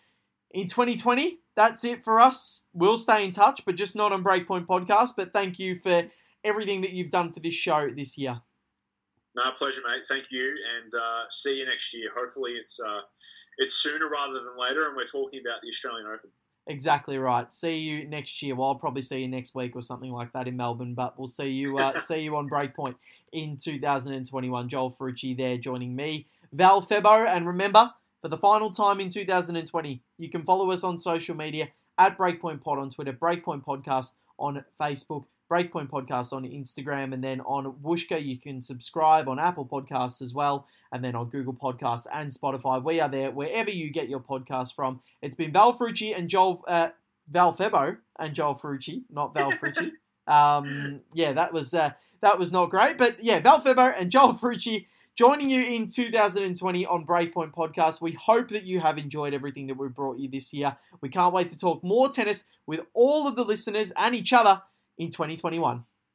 In 2020, that's it for us. We'll stay in touch, but just not on Breakpoint Podcast. But thank you for everything that you've done for this show this year. No, pleasure, mate. Thank you, and uh, see you next year. Hopefully, it's uh, it's sooner rather than later, and we're talking about the Australian Open. Exactly right. See you next year. Well, I'll probably see you next week or something like that in Melbourne, but we'll see you uh, see you on Breakpoint in 2021. Joel Ferrucci there joining me, Val Febo, and remember for the final time in 2020, you can follow us on social media at Breakpoint Pod on Twitter, Breakpoint Podcast on Facebook. Breakpoint Podcast on Instagram, and then on Whooshkaa, you can subscribe on Apple Podcasts as well, and then on Google Podcasts and Spotify. We are there wherever you get your podcast from. It's been Val Ferrucci and Joel uh, Val Febo and Joel Ferrucci, not Val Ferrucci. um, yeah, that was uh, that was not great, but yeah, Val Febo and Joel Ferrucci joining you in 2020 on Breakpoint Podcast. We hope that you have enjoyed everything that we brought you this year. We can't wait to talk more tennis with all of the listeners and each other in 2021.